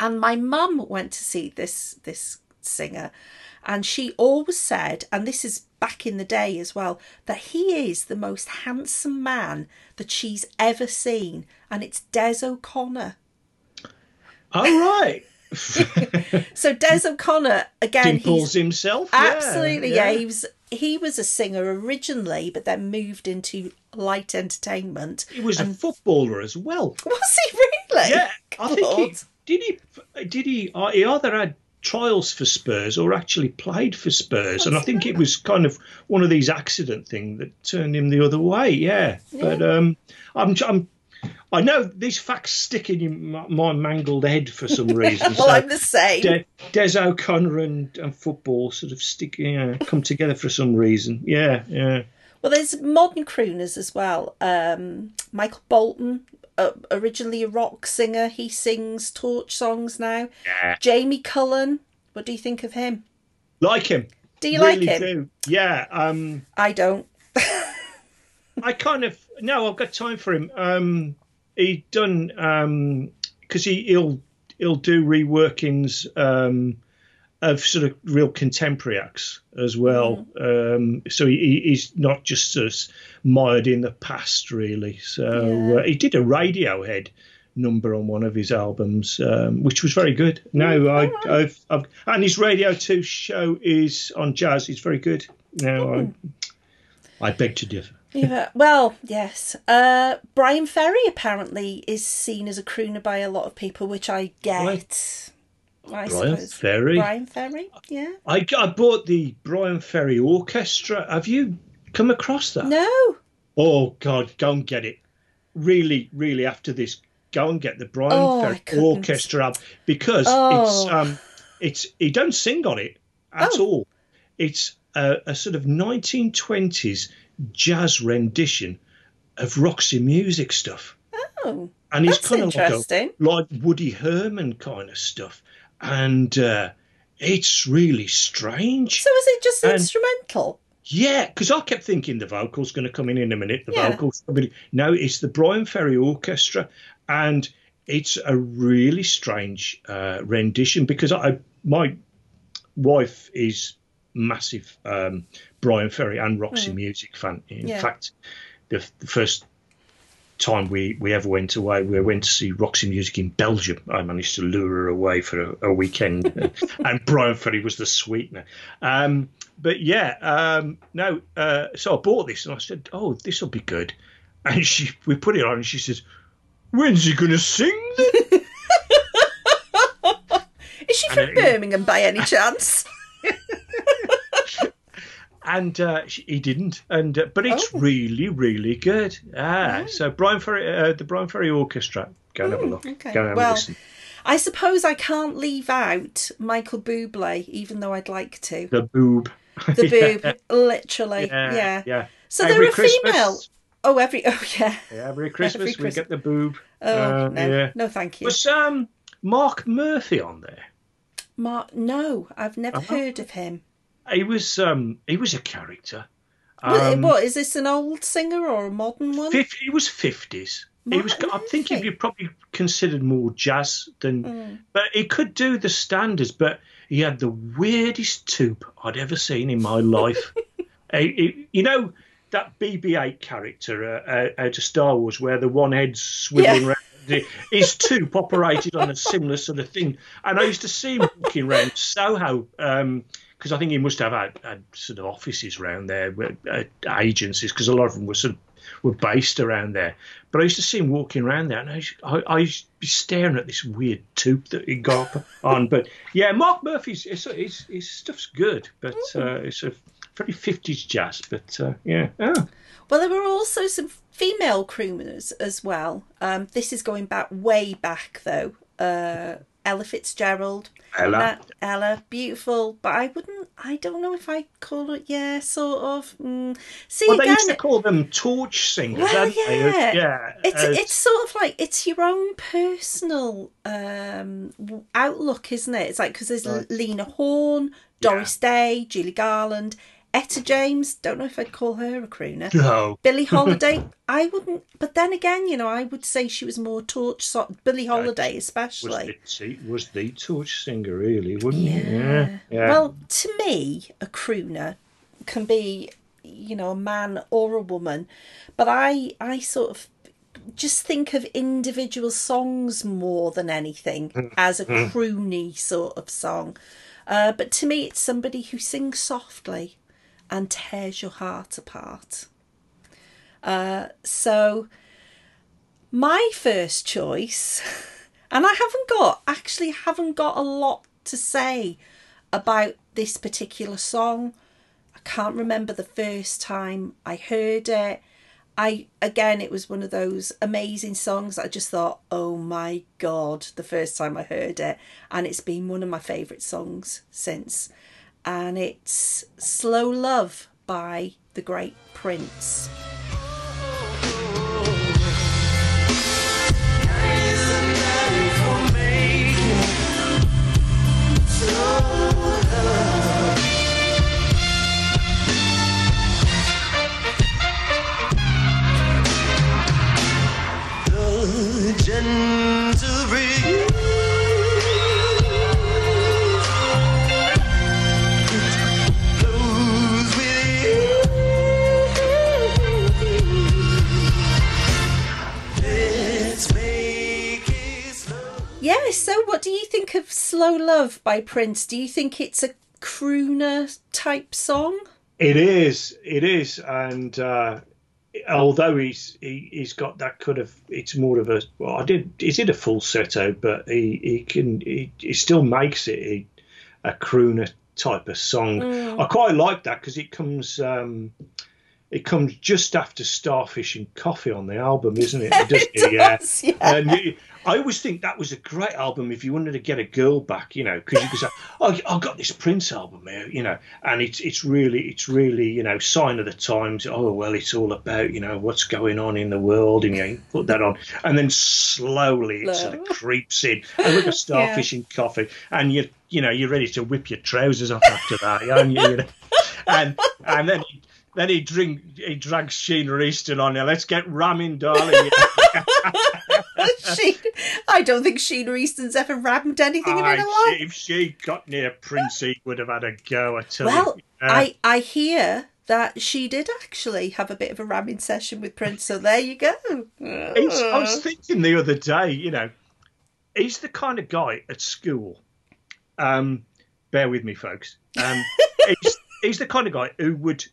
A: and my mum went to see this this singer, and she always said, and this is back in the day as well, that he is the most handsome man that she's ever seen, and it's Des O'Connor.
B: All right,
A: So Des O'Connor again, he's
B: Dimples himself. yeah,
A: Absolutely, yeah. He was he was a singer originally, but then moved into light entertainment.
B: He was a footballer as well.
A: Was he really?
B: Yeah, I think he, did he did he uh, he either had trials for Spurs or actually played for Spurs, and I think it was kind of one of these accident things that turned him the other way. Yeah, but um, I'm I'm. I know these facts stick in my, my mangled head for some reason.
A: Well,
B: so
A: I'm the same.
B: De- Des O'Connor and, and football sort of stick, you know, come together for some reason. Yeah, yeah.
A: Well, there's modern crooners as well. Um, Michael Bolton, uh, originally a rock singer, he sings torch songs now.
B: Yeah.
A: Jamie Cullum, what do you think of him?
B: Like him.
A: Do you
B: really
A: like him?
B: Do. Yeah. Um,
A: I don't.
B: I kind of no, I've got time for him. Um, he done because he he'll he'll do reworkings um, of sort of real contemporary acts as well. Um, so he, he's not just sort of mired in the past really. So
A: Yeah.
B: uh, he did a Radiohead number on one of his albums, um, which was very good. No, I, I've, I've and his Radio Two show is on jazz. It's very good. No, I, I beg to differ.
A: Yeah, well, yes. Uh, Bryan Ferry apparently is seen as a crooner by a lot of people, which I get. I
B: Brian
A: suppose.
B: Ferry?
A: Bryan Ferry, yeah.
B: I, I bought the Bryan Ferry Orchestra. Have you come across that?
A: No.
B: Oh God, go and get it. Really, really, after this, go and get the Brian
A: Oh,
B: Ferry. Orchestra album because
A: Oh.
B: it's um, it's he don't sing on it at
A: Oh.
B: all. It's a, a sort of 1920s jazz rendition of Roxy Music stuff.
A: Oh,
B: and he's kind of like, a, like Woody Herman kind of stuff, and uh, it's really strange.
A: so is it just
B: And-
A: instrumental?
B: Yeah, because I kept thinking the vocals going to come in in a minute. The
A: Yeah.
B: vocals, no, it's the Bryan Ferry Orchestra, and it's a really strange uh, rendition because I my wife is massive um, Bryan Ferry and Roxy Music fan. In.
A: Yeah.
B: fact, the, the first time we, we ever went away, we went to see Roxy Music in Belgium. I managed to lure her away for a, a weekend, and Bryan Ferry was the sweetener. Um, but yeah, um, no. Uh, so I bought this, and I said, "Oh, this will be good." And she, we put it on, and she says, "When's he going to sing?"
A: Is she from
B: it-
A: Birmingham by any chance?
B: And uh, he didn't. And uh, but it's
A: Oh.
B: really, really good. Ah, so Bryan Ferry, uh, the Bryan Ferry Orchestra. Go and have a look.
A: Mm, okay.
B: Go and have a
A: Well,
B: listen.
A: I suppose I can't leave out Michael Bublé, even though I'd like to.
B: The boob.
A: The boob, literally.
B: Yeah,
A: Yeah.
B: yeah.
A: So
B: Every
A: they're a
B: Christmas-
A: female. Oh, every. Oh, yeah.
B: Yeah, every Christmas we
A: Christmas.
B: get the boob.
A: Oh,
B: Uh,
A: no.
B: yeah.
A: No, thank you.
B: Was um Mark Murphy on there?
A: Mark, no, I've never
B: Uh-huh.
A: heard of him.
B: He was um he was a character.
A: What-
B: Um,
A: what is this? An old singer or a modern one?
B: fif- he was fifties. He was. I think he'd be probably considered more jazz than,
A: Mm.
B: but he could do the standards. But he had the weirdest tube I'd ever seen in my life. You know that BB-8 character uh, uh, out of Star Wars, where the one head's swiveling
A: Yeah.
B: around. His tube operated on a similar sort of thing, and I used to see him walking around Soho. Because I think he must have had, had sort of offices around there, uh, agencies, because a lot of them were sort of were based around there. But I used to see him walking around there, and I, used- I, I used to be staring at this weird tube that he got up on. But yeah, Mark Murphy's his, his, his stuff's good, but uh, it's a very fifties jazz. But uh, yeah, oh.
A: Well, there were also some female crooners as well. Um, this is going back way back though. Uh, Ella Fitzgerald,
B: Ella.
A: Na- Ella, beautiful, but I wouldn't. I don't know if I call it. Yeah, sort of. Mm. See
B: well, they used to call them torch singers,
A: Well, yeah.
B: yeah.
A: It's
B: uh,
A: it's sort of like it's your own personal um, outlook, isn't it? It's like because there's
B: Right.
A: Lena Horne, Doris Day, Julie Garland, Etta James. Don't know if I'd call her a crooner.
B: no.
A: Billie Holiday, I wouldn't. But then again, you know, I would say she was more torch. So, Billie Holiday,
B: was
A: especially.
B: the, was the torch singer, really, wouldn't?
A: Yeah.
B: Yeah. yeah.
A: Well, to me, a crooner can be, you know, a man or a woman, but I, I sort of just think of individual songs more than anything
B: Mm.
A: as a croony sort of song. Uh, but to me, it's somebody who sings softly. And tears your heart apart. Uh, so, my first choice, and I haven't got, actually, haven't got a lot to say about this particular song. I can't remember the first time I heard it. I again it was one of those amazing songs I just thought, "Oh my god," the first time I heard it, and it's been one of my favorite songs since. And it's Slow Love by the great Prince. Yeah, Slow Love by Prince? Do you think it's a crooner type song?
B: It is, it is, and uh, although he's he, he's got that kind of, it's more of a. Well, I did. He did a falsetto, but he he can he, he still makes it a, a crooner type of song.
A: Mm.
B: I quite like that because it comes. Um, it comes just after Starfish and Coffee on the album, isn't it? Doesn't
A: It does, yeah.
B: And you, I always think that was a great album if you wanted to get a girl back, you know, because you could say, "Oh, I've got this Prince album here," you know, and it's it's really it's really you know sign of the times. Oh well, it's all about you know what's going on in the world, and you, know, you put that on, and then slowly it sort of creeps in, and look at Starfish and Coffee, and you you know you're ready to whip your trousers off after that, aren't you? you know? and and then. He, then he drink, he drags Sheena Easton on there. Let's get ramming, darling.
A: she, I don't think Sheena Easton's ever rammed anything in her life.
B: if she got near Prince, he would have had a go. I tell
A: Well,
B: you. Uh,
A: I I hear that she did actually have a bit of a ramming session with Prince. So there you go.
B: He's, I was thinking the other day, you know, he's the kind of guy at school. Um, bear with me, folks. Um, he's, he's the kind of guy who would,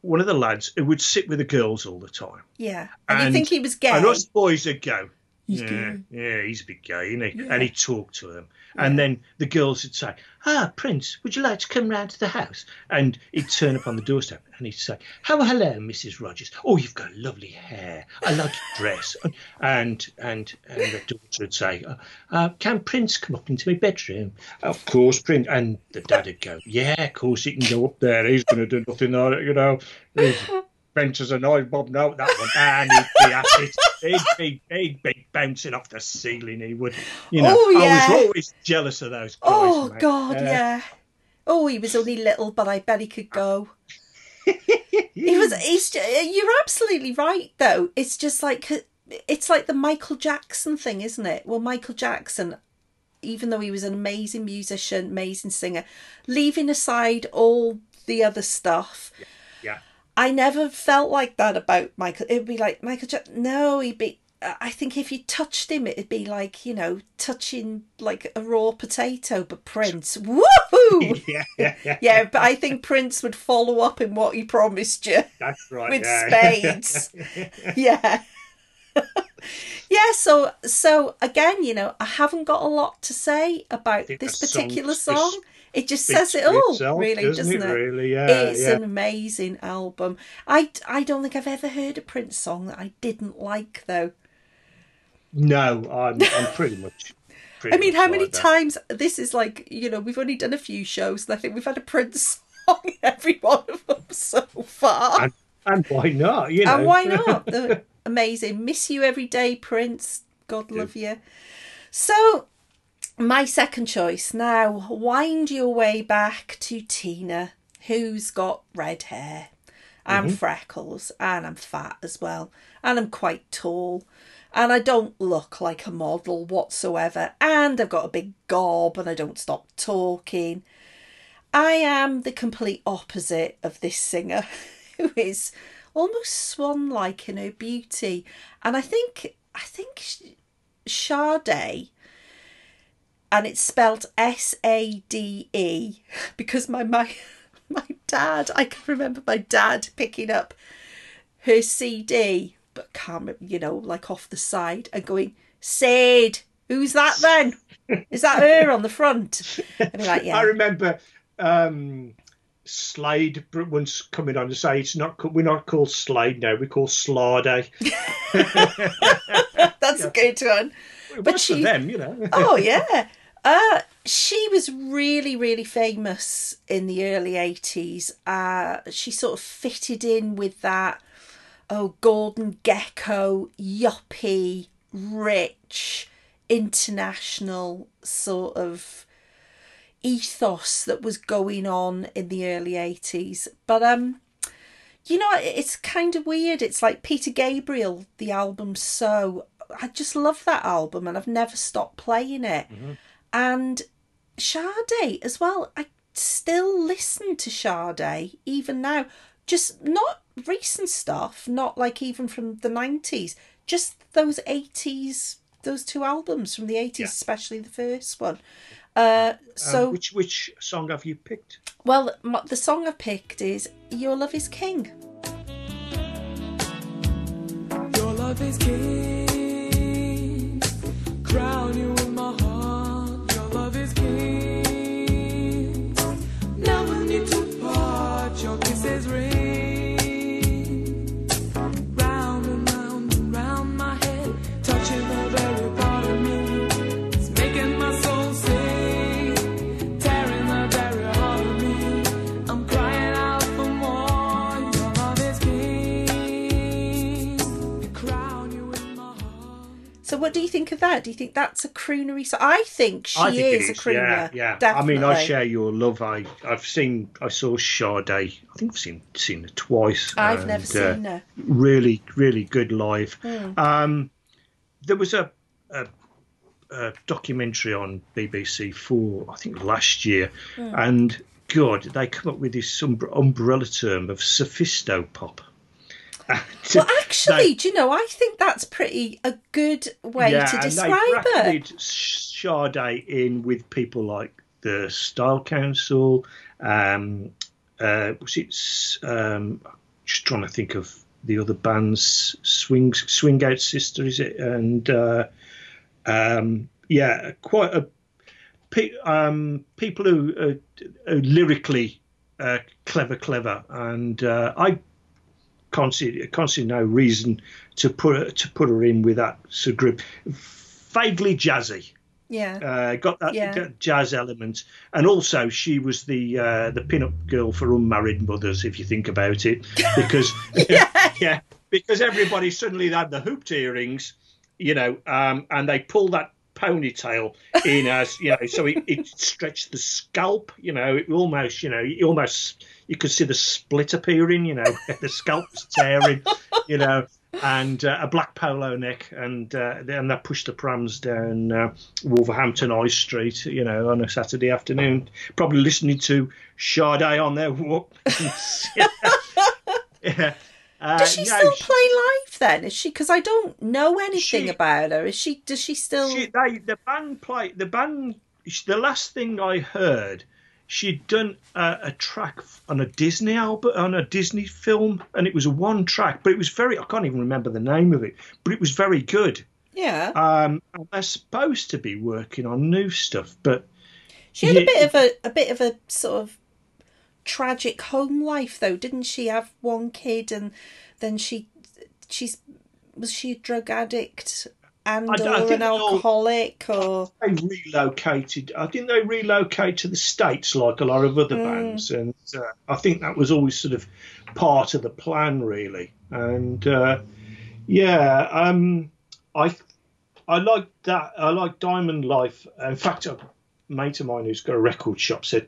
B: one of the lads who would sit with the girls all the time.
A: Yeah, and, you think he was gay?
B: And us boys would go,
A: He's
B: yeah,
A: gay.
B: yeah, he's a bit gay, isn't he?
A: Yeah.
B: And he talked to them. And then the girls would say, Ah, Prince, would you like to come round to the house? And he'd turn up on the doorstep and he'd say, Oh, hello, Mrs. Rogers. Oh, you've got lovely hair. I like your dress. And and and the daughter would say, uh, uh, Can Prince come up into my bedroom? Of course, Prince. And the dad would go, Yeah, of course, he can go up there. He's going to do nothing, on it, you know. He's, Benches a noise, Bob. No, that one. And he'd be at it. He'd be, he'd be bouncing off the ceiling. He would, you know.
A: Oh,
B: I was always jealous of those guys.
A: Oh
B: mate.
A: God,
B: Uh,
A: yeah. Oh, he was only little, but I bet he could go. he was. He's. You're absolutely right, though. It's just like it's like the Michael Jackson thing, isn't it? Well, Michael Jackson, even though he was an amazing musician, amazing singer, leaving aside all the other stuff,
B: Yeah.
A: I never felt like that about Michael. It'd be like Michael Jackson. No, he'd be. I think if you touched him, it'd be like you know touching like a raw potato. But Prince, woohoo!
B: Yeah, yeah, yeah.
A: yeah, but I think Prince would follow up in what he promised you
B: That's right.
A: with
B: yeah.
A: spades. yeah. Yeah, so so again, you know, I haven't got a lot to say about this
B: that song
A: particular song. It just says it all,
B: itself,
A: really, doesn't,
B: it?
A: it?
B: Really, yeah.
A: It's
B: yeah.
A: an amazing album. I, I don't think I've ever heard a Prince song that I didn't like, though.
B: No, I'm, I'm pretty much. Pretty
A: I mean,
B: much
A: how many
B: like
A: times? This is like, you know, we've only done a few shows, and I think we've had a Prince song in every one of them so far.
B: And, and why not? You know.
A: And why not? Amazing. Miss you every day, Prince. God love you. So, my second choice now, wind your way back to Tina, who's got red hair and mm-hmm. freckles, and I'm fat as well, and I'm quite tall. And I don't look like a model whatsoever, and I've got a big gob, and I don't stop talking. I am the complete opposite of this singer, who is almost swan-like in her beauty, and I think I think Sade, and it's spelt S A D E, because my my my dad, I can remember my dad picking up her CD, but can't you know, like off the side and going, Sid, who's that then? Is that her on the front? I'd like, yeah.
B: I remember um, Slade once coming on to say it's not we're not called Slade now, we're called Slade.
A: That's a good one.
B: It
A: But she-
B: them, you know.
A: oh yeah. Uh, she was really, really famous in the early eighties. Uh, she sort of fitted in with that oh Gordon Gekko, yuppie, rich, international sort of ethos that was going on in the early eighties. But um you know, it's kind of weird. It's like Peter Gabriel, the album So. I just love that album and I've never stopped playing it. And Sade as well. I still listen to Sade even now. Just not recent stuff, not like even from the 90s, just those 80s, those two albums from the 80s,
B: Yeah.
A: especially the first one. Uh, so,
B: Um, which which song have you picked?
A: well, the song I picked is Your Love is King.
C: Your love is king. Crown you in my heart. Your love is king. Never need to part. Your kisses ring.
A: What do you think of that? Do you think that's a croonery song? I think she
B: I think
A: is,
B: it
A: a crooner.
B: Yeah, yeah.
A: Definitely.
B: I mean, I share your love. I I've seen. I saw Sade. I think I've seen seen her twice.
A: I've
B: and,
A: never
B: uh,
A: seen her.
B: Really, really good live.
A: Hmm.
B: Um, there was a, a, a documentary on BBC Four, I think last year,
A: Hmm.
B: and God, they come up with this umbre- umbrella term of sophisto pop.
A: Well, actually, do you know? I think that's pretty a good way to describe it.
B: Sade in with people like the Style Council. Um, uh, was it? Um, just trying to think of the other bands. Swing Swing Out Sister, is it? And uh, um, yeah, quite a um, people who are, are lyrically uh, clever, clever, and uh, I can't see no reason to put her, to put her in with that sort of group. Vaguely jazzy,
A: Yeah.
B: uh, got that
A: Yeah.
B: got jazz element, and also she was the uh, the pin-up girl for unmarried mothers, if you think about it, because yeah, because everybody suddenly had the hooped earrings, you know, um, and they pull that ponytail in as you know, so it, it stretched the scalp, you know, it almost, you know, you almost you could see the split appearing, you know, the scalp was tearing, you know. And uh, a black polo neck, and uh, then they pushed the prams down uh, Wolverhampton High Street, you know, on a Saturday afternoon, probably listening to Sade on their walk. yeah. Uh,
A: Does she
B: no,
A: still
B: she-
A: play live then? Is she? Because I don't know anything
B: She-
A: about her. Is she? Does she still?
B: She, they, the band play the band. The last thing I heard, she'd done a, a track on a Disney album, on a Disney film, and it was a one track, but it was very. I can't even remember the name of it, but it was very good.
A: yeah.
B: Um, and they're supposed to be working on new stuff, but
A: She had a bit of a a bit of a sort of tragic home life though, didn't she? Have one kid and then she she's was she a drug addict and
B: I I
A: or
B: think
A: an
B: they all-
A: alcoholic or
B: they relocated. I think they relocate to the states like a lot of other
A: Hmm.
B: bands, and uh, I think that was always sort of part of the plan, really. And uh, yeah, um, I I like that. I like Diamond Life. In fact, a mate of mine who's got a record shop said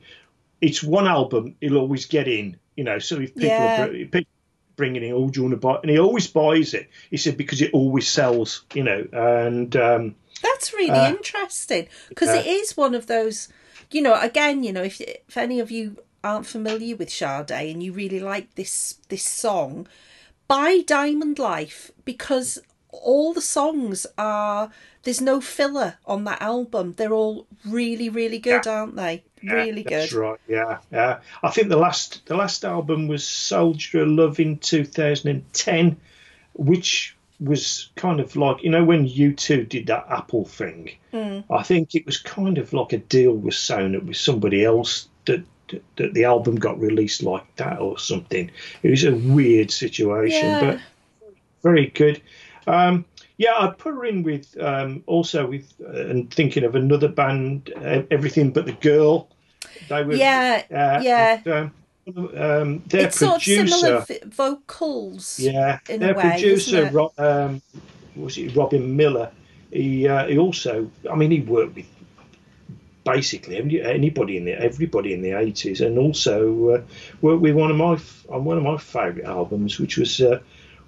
B: it's one album he'll always get in. You know, so if people
A: Yeah.
B: are br- bringing it, oh, do you want to buy? And he always buys it. He said because it always sells. You know, and um,
A: That's really
B: Uh,
A: interesting because
B: yeah.
A: it is one of those, you know. Again, you know, if if any of you aren't familiar with Sade and you really like this this song, buy Diamond Life because all the songs are there's no filler on that album. They're all really, really good, aren't they? Really
B: That's
A: good.
B: right. Yeah, yeah. I think the last the last album was Soldier of Love in 2010, which was kind of like you know when you two did that Apple thing. I think it was kind of like a deal was sewn up with somebody else that, that that the album got released like that or something. It was a weird situation,
A: Yeah.
B: but very good. Um, yeah, I put her in with um, also with uh, and thinking of another band, uh, Everything But the Girl. They were
A: Yeah,
B: uh,
A: yeah.
B: and, um, um, their
A: It's sort of
B: producer,
A: similar vocals.
B: yeah, their
A: way,
B: producer,
A: isn't it?
B: Ro- um, was it Robin Millar? He uh, he also, I mean, he worked with basically anybody in the everybody in the eighties, and also uh, worked with one of my on one of my favourite albums, which was uh,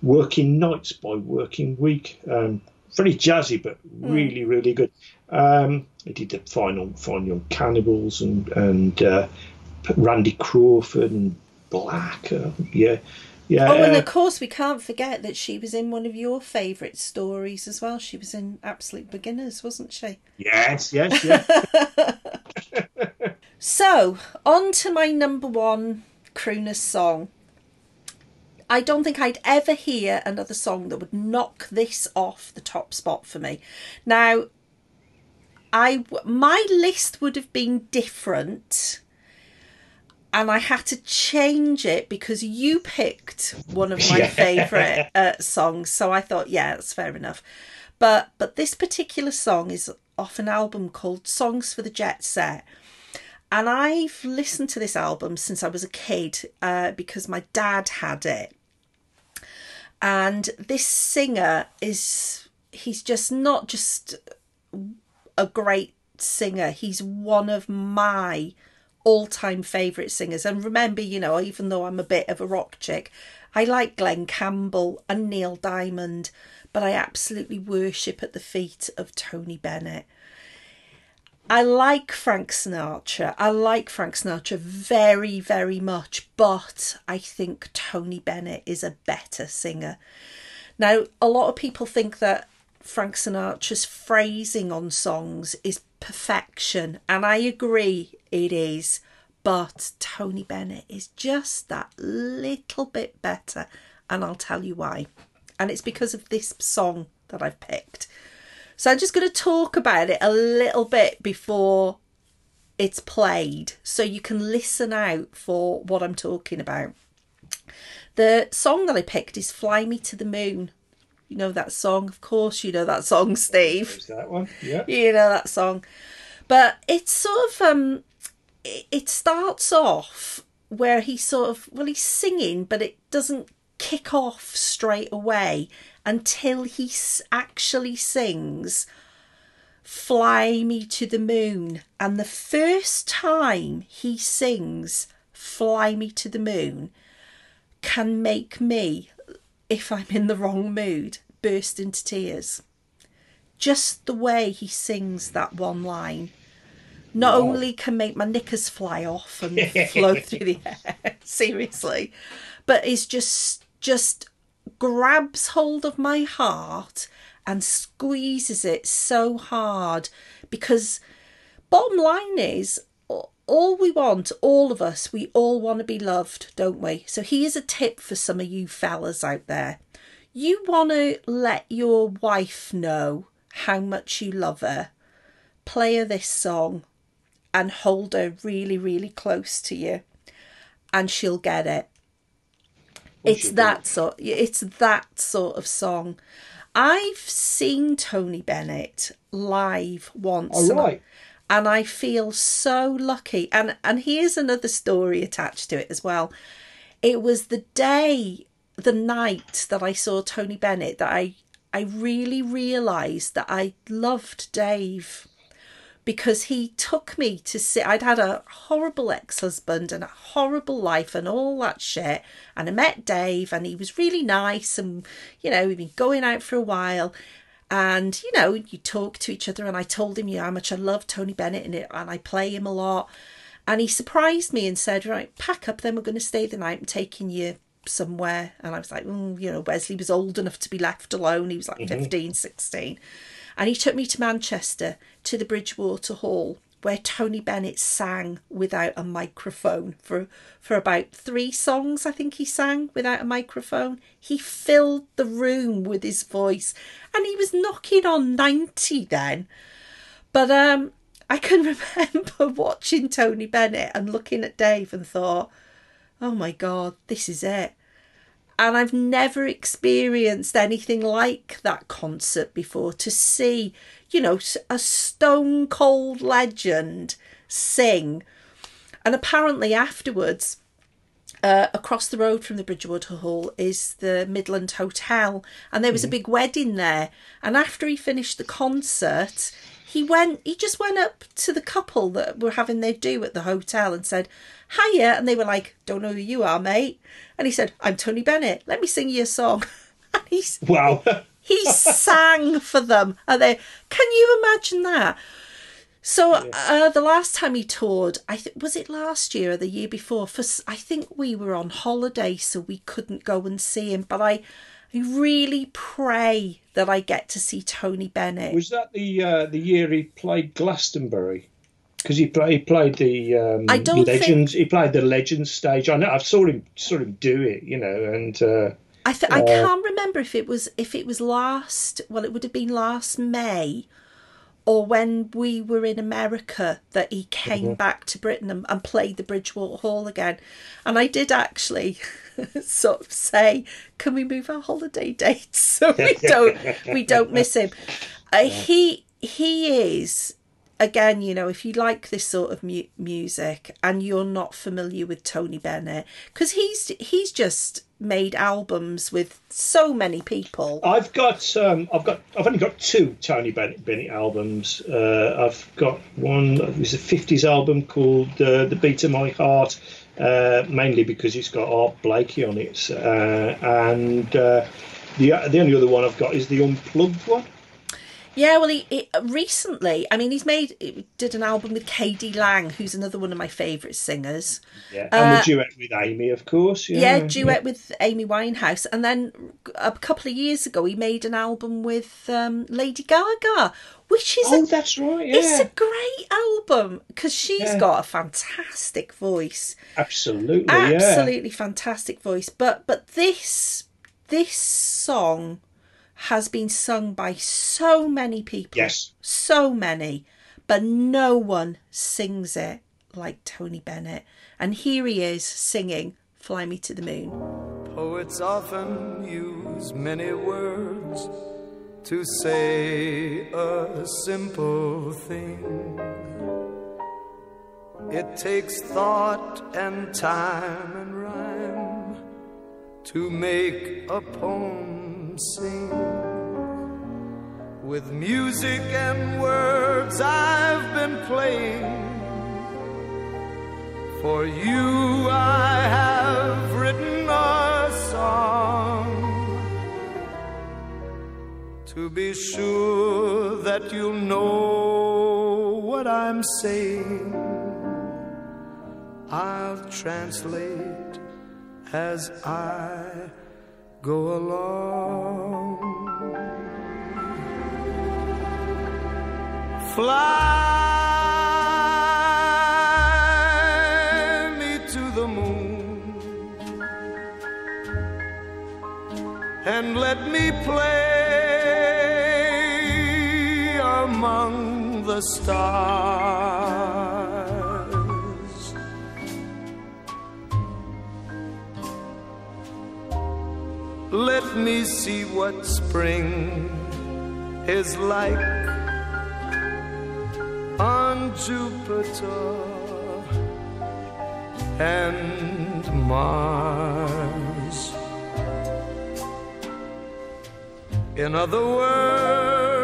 B: Working Nights by Working Week. Um, very jazzy, but
A: Hmm.
B: really, really good. Um, he did the final, Fine Young Cannibals and and uh, Randy Crawford and Black. Uh, yeah, yeah.
A: Oh, and
B: uh,
A: of course, we can't forget that she was in one of your favourite stories as well. She was in Absolute Beginners, wasn't she?
B: yes, yes, yes.
A: So, on to my number one crooner song. I don't think I'd ever hear another song that would knock this off the top spot for me. Now, I my list would have been different, and I had to change it because you picked one of my
B: Yeah.
A: favourite uh, songs. So I thought, yeah, that's fair enough. But but this particular song is off an album called Songs for the Jet Set. And I've listened to this album since I was a kid uh, because my dad had it. And this singer is, he's just not just a great singer, he's one of my all time favourite singers. And remember, you know, even though I'm a bit of a rock chick, I like Glen Campbell and Neil Diamond, but I absolutely worship at the feet of Tony Bennett. I like Frank Sinatra. I like Frank Sinatra very, very much, but I think Tony Bennett is a better singer. Now, a lot of people think that Frank Sinatra's phrasing on songs is perfection, and I agree it is, but Tony Bennett is just that little bit better, and I'll tell you why. And it's because of this song that I've picked. So I'm just going to talk about it a little bit before it's played so you can listen out for what I'm talking about. The song that I picked is Fly Me to the Moon. You know that song, of course, you know that song, Steve.
B: That one? Yeah.
A: You know that song. But it's sort of um it, it starts off where he sort of well he's singing but it doesn't kick off straight away until he actually sings fly me to the moon. And the first time he sings fly me to the moon can make me if i'm in the wrong mood burst into tears. Just the way he sings that one line. Not
B: Wow.
A: only can make my knickers fly off and flow through the air seriously but is just just grabs hold of my heart and squeezes it so hard because bottom line is all we want all of us we all want to be loved don't we? So here's a tip for some of you fellas out there. You want to let your wife know how much you love her play her this song and hold her really really close to you and she'll get it it's that sort it's that sort of song i've seen tony bennett live once
B: All
A: and I- and I feel so lucky. And and here's another story attached to it as well. It was the day, the night that I saw Tony Bennett that I I really realised that I loved Dave because he took me to see I'd had a horrible ex-husband and a horrible life and all that shit and I met Dave and he was really nice and you know we'd been going out for a while and you know you talk to each other and I told him you know, how much I love Tony Bennett and, it, and I play him a lot and he surprised me and said right pack up then we're going to stay the night I'm taking you somewhere. And I was like, mm, you know, Wesley was old enough to be left alone. He was like 15, 16. And he took me to Manchester to the Bridgewater Hall where Tony Bennett sang without a microphone for for about three songs I think he sang without a microphone. He filled the room with his voice and he was knocking on 90 then. But um I can remember watching Tony Bennett and looking at Dave and thought, "Oh my god, this is it." and I've never experienced anything like that concert before to see, you know, a stone cold legend sing. And apparently, afterwards, uh, across the road from the Bridgewater Hall is the Midland Hotel, and there was a big wedding there. And after he finished the concert, he went, he just went up to the couple that were having their do at the hotel and said, Hiya. And they were like, Don't know who you are, mate. And he said, I'm Tony Bennett. Let me sing you a song. And he's,
B: Wow.
A: he sang for them. And they, can you imagine that? So uh, the last time he toured, I th- was it last year or the year before? For I think we were on holiday, so we couldn't go and see him. But I, I really pray that I get to see Tony Bennett.
B: Was that the uh, the year he played Glastonbury? Because he, play, he played the um,
A: I don't think-
B: Legends. He played the Legends stage. I know. I saw him saw him do it. You know, and uh,
A: I th- I can't remember if it was if it was last. Well, it would have been last May, or when we were in America that he came back to Britain and, and played the Bridgewater Hall again. And I did actually sort of say, "Can we move our holiday dates so we don't we don't miss him?" Uh, he he is again, you know, if you like this sort of mu- music and you're not familiar with Tony Bennett, because he's he's just made albums with so many people.
B: I've got um, I've got I've only got two Tony Bennett, Bennett albums. Uh, I've got one. It was a '50s album called uh, "The Beat of My Heart," uh, mainly because it's got Art Blakey on it, uh, and uh, the the only other one I've got is the unplugged one.
A: Yeah, well, he, he recently, I mean, he's made he did an album with KD Lang, who's another one of my favourite singers.
B: Yeah, and the duet with Amy, of course. Yeah,
A: Uh, Yeah, duet with Amy Winehouse, and then a couple of years ago, he made an album with um, Lady Gaga, which is
B: Oh,
A: a,
B: that's right. Yeah.
A: it's a great album because she's
B: Yeah.
A: got a fantastic voice.
B: absolutely. Yeah.
A: absolutely fantastic voice but but this this song has been sung by so many people
B: Yes.
A: so many but no one sings it like tony bennett and here he is singing fly me to the moon
C: Poets often use many words to say a simple thing. It takes thought and time and rhyme to make a poem sing. With music and words I've been playing. For you I have written a song to be sure that you'll know what I'm saying. I'll translate as I go along. Fly me to the moon and let me play among the stars. Let me see what spring is like on Jupiter and Mars. In other words,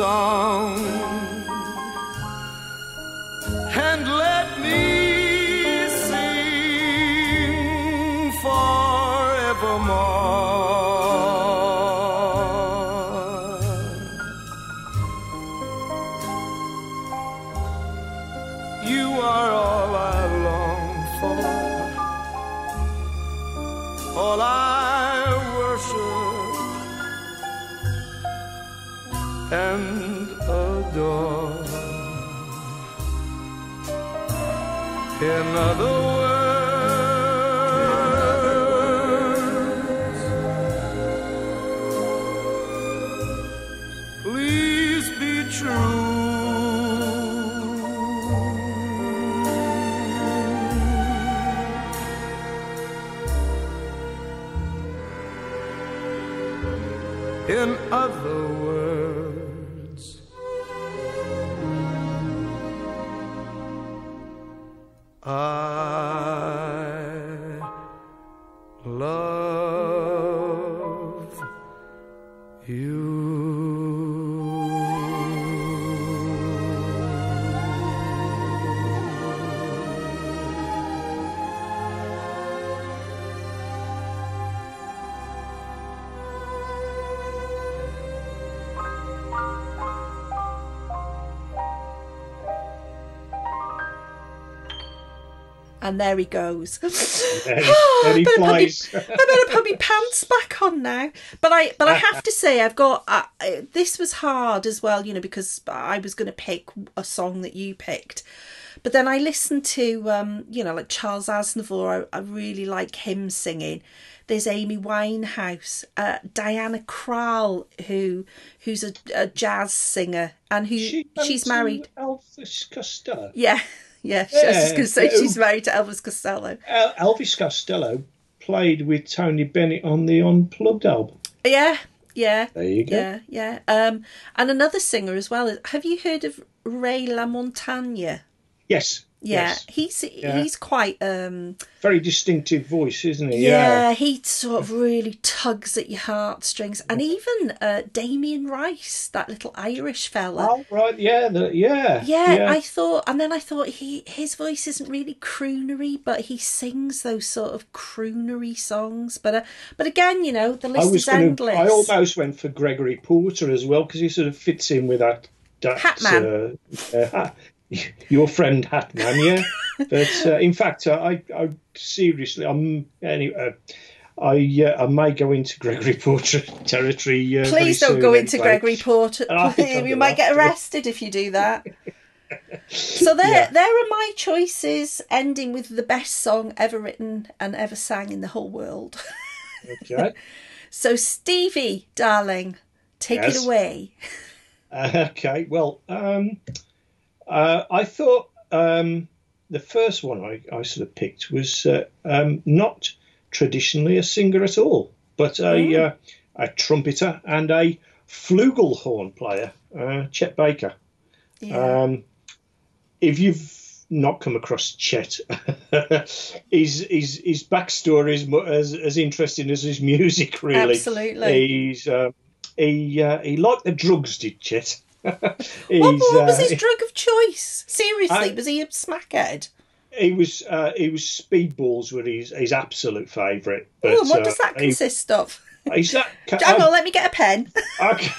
C: song. And
A: he goes. Oh,
B: he
A: better put me- I better put my pants back on now. But I, but I have to say, I've got uh, this was hard as well, you know, because I was going to pick a song that you picked. But then I listened to, um, you know, like Charles Aznavour. I, I really like him singing. There's Amy Winehouse, uh, Diana Krall, who who's a, a jazz singer and who
B: She
A: she's married.
B: Elvis Costello.
A: Yeah, yeah. I was just going to say
B: so-
A: she's married to Elvis Costello.
B: El- Elvis Costello played with Tony Bennett on the Unplugged album.
A: Yeah, yeah.
B: There you go.
A: Yeah, yeah. Um, and another singer as well. Have you heard of Ray LaMontagne?
B: Yes.
A: Yeah,
B: yes.
A: he's
B: Yeah.
A: he's quite um
B: Very distinctive voice, isn't he?
A: yeah, he sort of really tugs at your heartstrings. And even uh Damien Rice, that little Irish fella.
B: Oh, right. Yeah. The, yeah.
A: Yeah, I thought, and then I thought he his voice isn't really croonery, but he sings those sort of croonery songs. But uh, but again, you know, the
B: I
A: list
B: was
A: is
B: going
A: endless.
B: I almost went for Gregory Porter as well because he sort of fits in with that. that
A: Hatman.
B: Uh, uh, your friend Hatman, yeah. but uh, in fact, uh, I, I seriously, I'm anyway. I uh, I may go into Gregory Porter territory. Uh,
A: Please don't go into
B: anyway.
A: Gregory Porter.
B: I think I'll
A: you might get arrested if you do that. So there,
B: Yeah.
A: there are my choices, ending with the best song ever written and ever sang in the whole world.
B: Okay.
A: So Stevie, darling, take
B: Yes.
A: it away.
B: Uh, okay. Well, um, uh, I thought um, the first one I, I sort of picked was uh, um, not traditionally a singer at all, but a, uh, a trumpeter and a flugelhorn player, uh, Chet Baker.
A: Yeah.
B: Um, if you've not come across Chet, his, his his backstory is as as interesting as his music. Really,
A: Absolutely.
B: He's uh, he uh, he liked the drugs, did Chet?
A: What, what was
B: uh,
A: his drug of choice? Seriously,
B: I-
A: was he a smackhead?
B: he was uh, he was speedballs were his his absolute favourite. But
A: Oh, what
B: uh,
A: does that
B: he-
A: consist of?
B: He's that.
A: Hang on, let me get a pen.
B: Okay.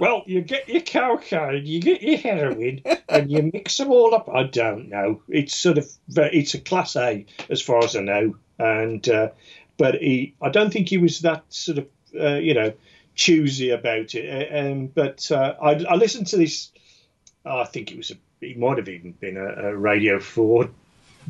B: well, you get your cocaine, you get your heroin, and you mix them all up. I don't know. It's sort of it's a class A as far as I know, and uh, but he, I don't think he was that sort of uh, you know choosy about it. Uh, Um, but uh, I, I listened to this. oh, I think it was a. It might have even been a, a Radio Four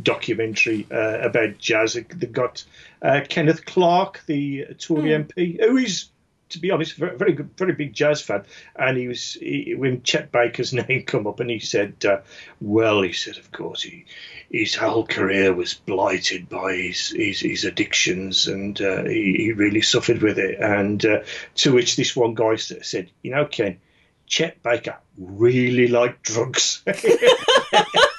B: documentary uh, about jazz that got uh, Kenneth Clarke, the Tory MP, who is, to be honest, very, very good, very big jazz fan. And he was he, when Chet Baker's name come up, and he said, uh, "Well, he said, of course, he his whole career was blighted by his his, his addictions, and uh, he, he really suffered with it." And uh, to which this one guy said, "You know, Ken." Chet Baker really liked drugs.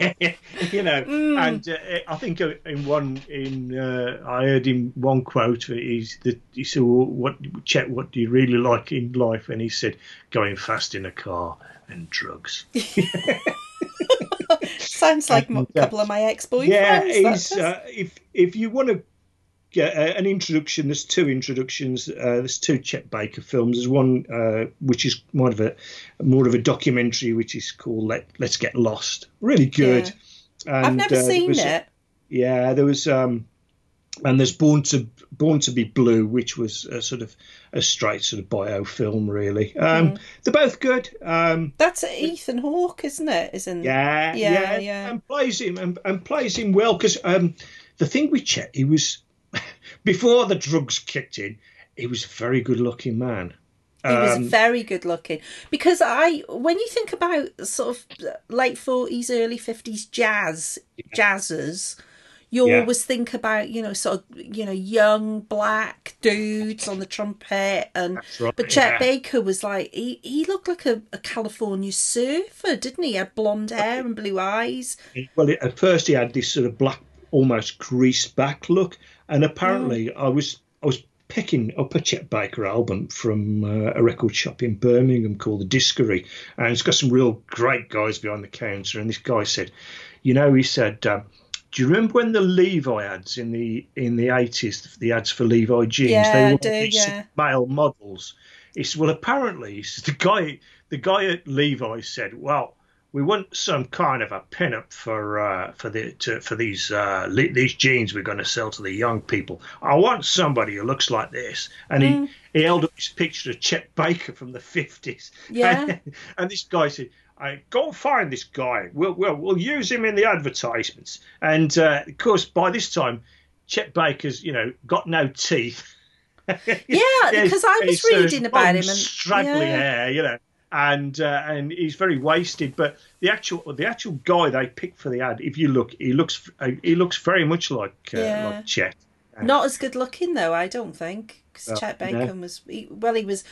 B: you know, and uh, I think in one in uh, I heard him one quote. He's the, he said, well, "What Chet? What do you really like in life?" And he said, "Going fast in a car and drugs."
A: Sounds like a couple of my ex-boyfriends.
B: yeah, he's, uh, if if you want to uh, an introduction, there's two introductions. Uh, there's two Chet Baker films. There's one uh, which is more of a more of a documentary, which is called Let, Let's Get Lost. Really good. And,
A: I've never
B: uh,
A: seen
B: was-
A: it.
B: Yeah, there was. Um, and there's Born to Born to Be Blue, which was a sort of a straight sort of bio film, really. Um, They're both good. Um,
A: That's Ethan Hawke, isn't it? Isn't
B: yeah,
A: Yeah,
B: yeah,
A: yeah.
B: and plays him and, and plays him well because um, the thing with Chet, he was before the drugs kicked in, he was a very good-looking man.
A: He was
B: Um,
A: very good looking because I, when you think about sort of late forties, early fifties jazz jazzers, you
B: Yeah.
A: always think about you know sort of you know young black dudes on the trumpet and
B: right,
A: but Chet
B: yeah.
A: Baker was like he, he looked like a, a California surfer, didn't he? He had blonde hair and blue eyes.
B: Well, at first he had this sort of black, almost greased back look, and apparently
A: Mm.
B: I was I was picking up a Chet Baker album from uh, a record shop in Birmingham called the Discovery, and it's got some real great guys behind the counter. And this guy said, you know, he said. Um, do you remember when the Levi ads in the in the eighties, the ads for Levi jeans,
A: Yeah,
B: they were
A: do,
B: these
A: yeah.
B: male models? He said, well, apparently, the guy the guy at Levi said, well, we want some kind of a pin-up for uh, for the to, for these uh, le- these jeans we're going to sell to the young people. I want somebody who looks like this, and
A: Mm.
B: he, he held up this picture of Chet Baker from the fifties.
A: Yeah.
B: and this guy said. I go and find this guy. We'll, we'll we'll use him in the advertisements. And uh, of course, by this time, Chet Baker's you know got no teeth.
A: Yeah, because I was
B: uh,
A: reading about him and
B: straggly
A: yeah.
B: hair, you know, and uh, and he's very wasted. But the actual the actual guy they picked for the ad, if you look, he looks uh, he looks very much like uh,
A: Yeah.
B: like Chet.
A: Not as good looking though, I don't think. Because
B: No,
A: Chet
B: no.
A: Baker was he, well, he was.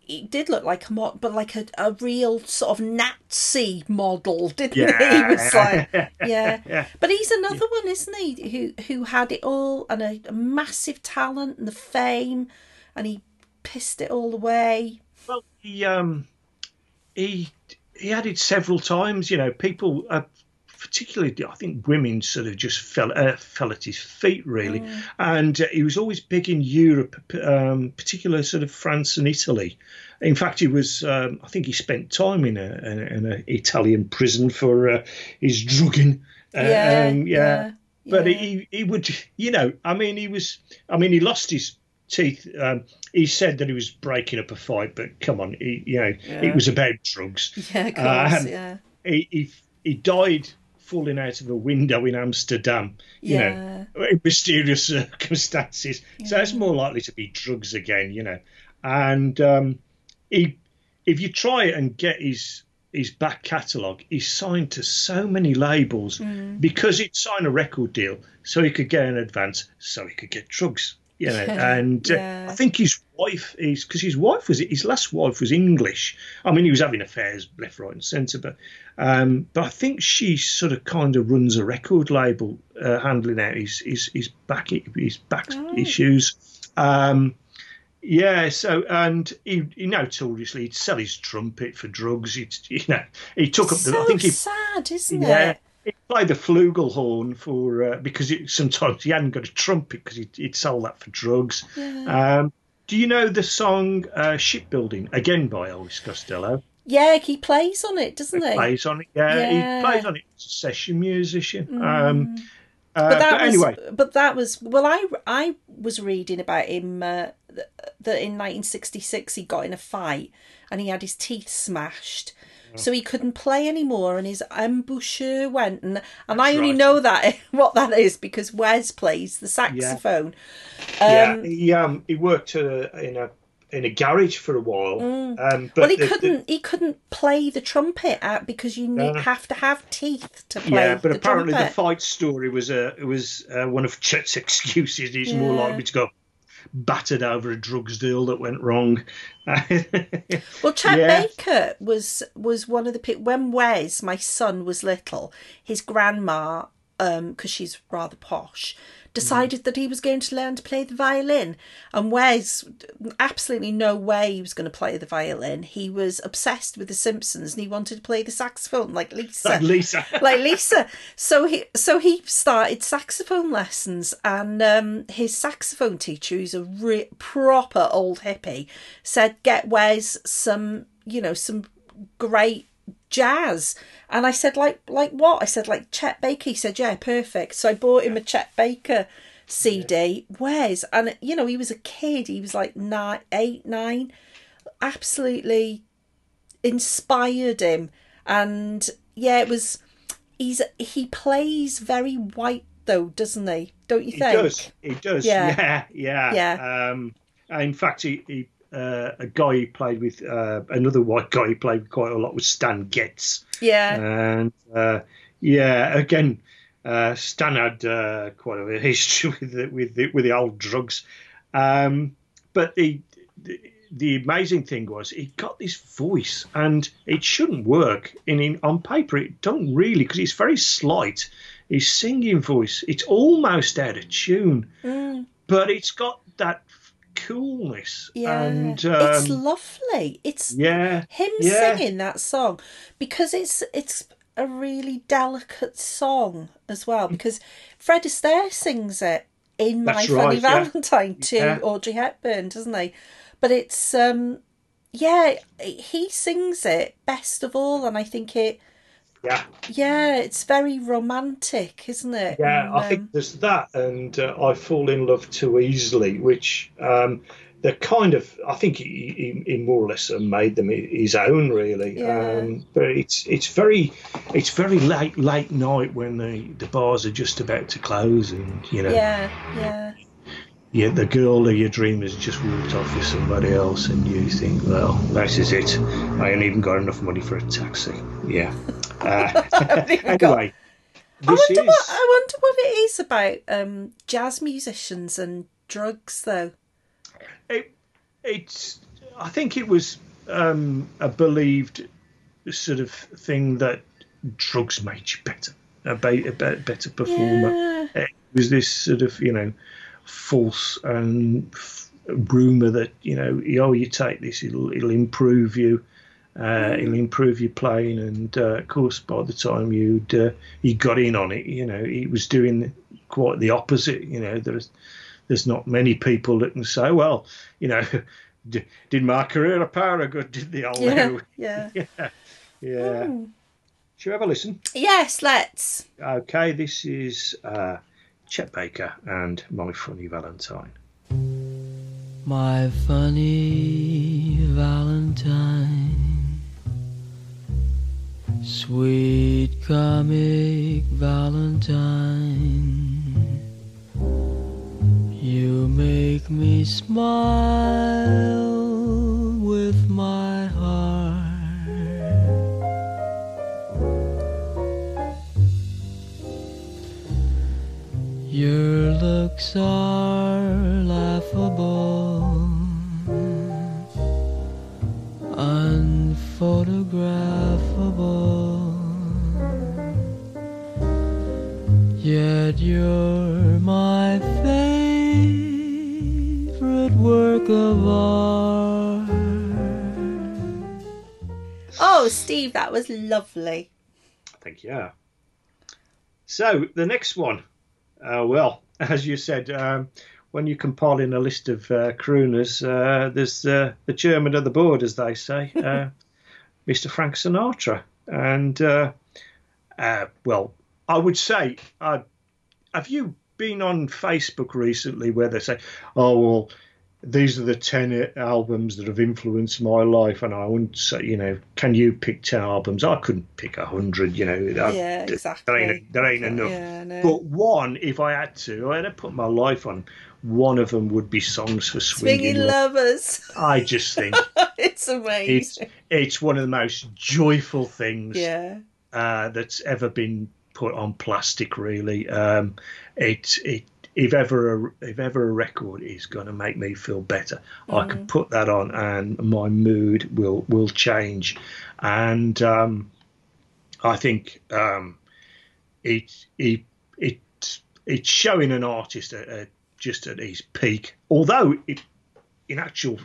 A: He did look like a mod, but like a, a real sort of Nazi model, didn't he? He
B: Yeah.
A: was like, yeah.
B: Yeah.
A: But he's another one, isn't he? Who who had it all and a, a massive talent and the fame, and he pissed it all away.
B: Well, he um he he had it several times. You know, people, uh, particularly I think women, sort of just fell uh, fell at his feet really, and uh, he was always big in Europe, um, particular sort of France and Italy. In fact, he was. Um, I think he spent time in a in, a, Italian prison for uh, his drugging. Uh,
A: Yeah,
B: um,
A: yeah,
B: But
A: yeah.
B: he he would, you know, I mean, he was. I mean, he lost his teeth. Um, he said that he was breaking up a fight, but come on, he, you know, it was about drugs.
A: Yeah, of course,
B: Um,
A: yeah.
B: He, he he died falling out of a window in Amsterdam. You know, in mysterious circumstances. So it's more likely to be drugs again. You know, and um, he, if you try and get his his back catalogue, he's signed to so many labels
A: Mm.
B: because he'd sign a record deal so he could get an advance, so he could get drugs. You know, and uh, I think his wife is because his wife was his last wife was English. I mean, he was having affairs left, right, and centre, but um, but I think she sort of kind of runs a record label, uh, handling out his his his back his back issues. Um, yeah, so and he, he notoriously he'd sell his trumpet for drugs. He'd, you know, he took up the.
A: So
B: I think he
A: sad, isn't
B: yeah,
A: it?
B: He played the flugelhorn for uh, because it, sometimes he hadn't got a trumpet because he'd, he'd sold that for drugs. Um, do you know the song uh, "Shipbuilding" again by Elvis Costello?
A: Yeah, he plays on it, doesn't he?
B: Plays on it. Yeah,
A: Yeah. Mm.
B: he plays on it. He's a session musician. Um, uh,
A: but that
B: but
A: was,
B: anyway,
A: but that was well. I I was reading about him uh, that in 1966 he got in a fight and he had his teeth smashed. So he couldn't play anymore, and his embouchure went. And and I only
B: right.
A: know that what that is because Wes plays the saxophone.
B: yeah,
A: Um,
B: he um, he worked uh, in a in a garage for a while. Um, but
A: Mm. well, he
B: the- the-
A: couldn't. He couldn't play the trumpet out because you
B: No.
A: have to have teeth to play.
B: Yeah, but
A: the
B: apparently the fight story was a uh, was uh, one of Chet's excuses. He's more likely to go. Battered over a drugs deal that went wrong.
A: Well, Chet
B: Yeah.
A: Baker was was one of the people when Wes, my son, was little. His grandma, because she's rather posh, decided that he was going to learn to play the violin. And Wes, absolutely no way he was going to play the violin. He was obsessed with The Simpsons and he wanted to play the saxophone like Lisa
B: Like Lisa.
A: like Lisa. So he so he started saxophone lessons, and um, his saxophone teacher, who's a re- proper old hippie, said, "Get Wes some, you know, some great jazz." And I said, "Like like what?" I said, "Like Chet Baker." He said, "Yeah, perfect." So I bought him a Chet Baker. CD, Where's and you know he was a kid. He was like nine, eight, nine. Absolutely inspired him and yeah it was he's he plays very white though doesn't he don't you
B: He
A: think He
B: does. He does.
A: Yeah.
B: Yeah. Yeah.
A: Yeah.
B: Um, in fact, he, he uh, a guy he played with, uh, another white guy he played quite a lot was Stan Getz.
A: yeah
B: And uh, yeah, again, uh, Stan had uh, quite a history with the, with the, with the old drugs. Um, but the, the the amazing thing was he got this voice, and it shouldn't work in, in on paper. It don't really because it's very slight. His singing voice, it's almost out of tune, but it's got that coolness.
A: yeah
B: and
A: it's
B: um,
A: lovely it's
B: yeah,
A: him
B: yeah.
A: singing that song because it's it's a really delicate song as well because Fred Astaire sings it in My
B: That's
A: Funny
B: yeah.
A: Valentine to
B: Yeah.
A: Audrey Hepburn, doesn't he? But it's um yeah, he sings it best of all and I think it
B: yeah.
A: yeah, it's very romantic, isn't it?
B: Yeah,
A: And,
B: I
A: um,
B: think there's that, and uh, I fall in love too easily, which um, they're kind of. I think he, he, he more or less made them his own, really.
A: Yeah.
B: Um, but it's it's very it's very late late night when the, the bars are just about to close, and you know,
A: yeah, yeah.
B: yeah, the girl of your dream has just walked off with somebody else, and you think, well, this is it. I ain't even got enough money for a taxi. Yeah. Uh,
A: even got-
B: anyway,
A: I wonder
B: is.
A: what I wonder what it is about um, jazz musicians and drugs, though.
B: it, it's I think it was um, a believed sort of thing that drugs made you better, a, be, a better performer.
A: Yeah.
B: It was this sort of you know false and f- rumor that you know oh you take this it'll it'll improve you. Uh, it'll improve your playing, and uh, of course, by the time you'd uh, you got in on it, you know he was doing quite the opposite. You know, there's there's not many people that can say, well, you know, d- did my career a power of good? Did the old
A: Yeah,
B: heroin?
A: yeah.
B: yeah, yeah. Should we have a listen?
A: Yes, let's.
B: Okay, this is uh, Chet Baker and My Funny Valentine.
C: My funny Valentine, sweet comic Valentine, you make me smile with my heart. Your looks are laughable, Yet you're my favorite work of art.
A: Oh, Steve, that was lovely.
B: I think, yeah. So the next one, uh, well, as you said, um, when you compile in a list of uh, crooners, uh, there's uh, the chairman of the board, as they say, uh, Mr. Frank Sinatra. And, uh, uh, well, I would say, uh, have you been on Facebook recently where they say, oh, well, these are the 10 albums that have influenced my life and i wouldn't say you know can you pick 10 albums i couldn't pick 100 you know I-
A: Yeah,
B: there
A: exactly.
B: ain't, there ain't enough
A: Yeah, no.
B: but one if i had to i had to put my life on one of them would be songs for swinging,
A: Swinging lovers.
B: i just think
A: it's
B: it's
A: amazing.
B: it's one of the most joyful things
A: yeah.
B: uh, that's ever been put on plastic. Really, um, it it if ever a, if ever a record is going to make me feel better, I can put that on and my mood will will change. And um, I think um, it it it it's showing an artist at, at just at his peak. Although it, in actual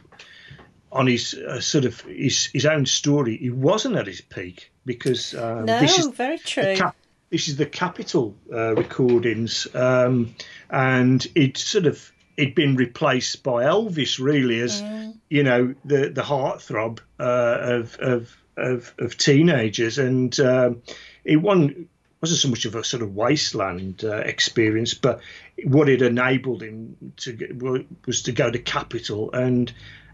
B: on his uh, sort of his his own story, he wasn't at his peak because um,
A: No,
B: this is
A: very
B: the
A: true.
B: cap- this is the Capitol uh, recordings, um, and it sort of it'd been replaced by Elvis, really, as
A: Mm.
B: you know the the heartthrob uh, of, of of of teenagers, and um, it wasn't wasn't so much of a sort of wasteland uh, experience, but what it enabled him to get, was to go to Capitol and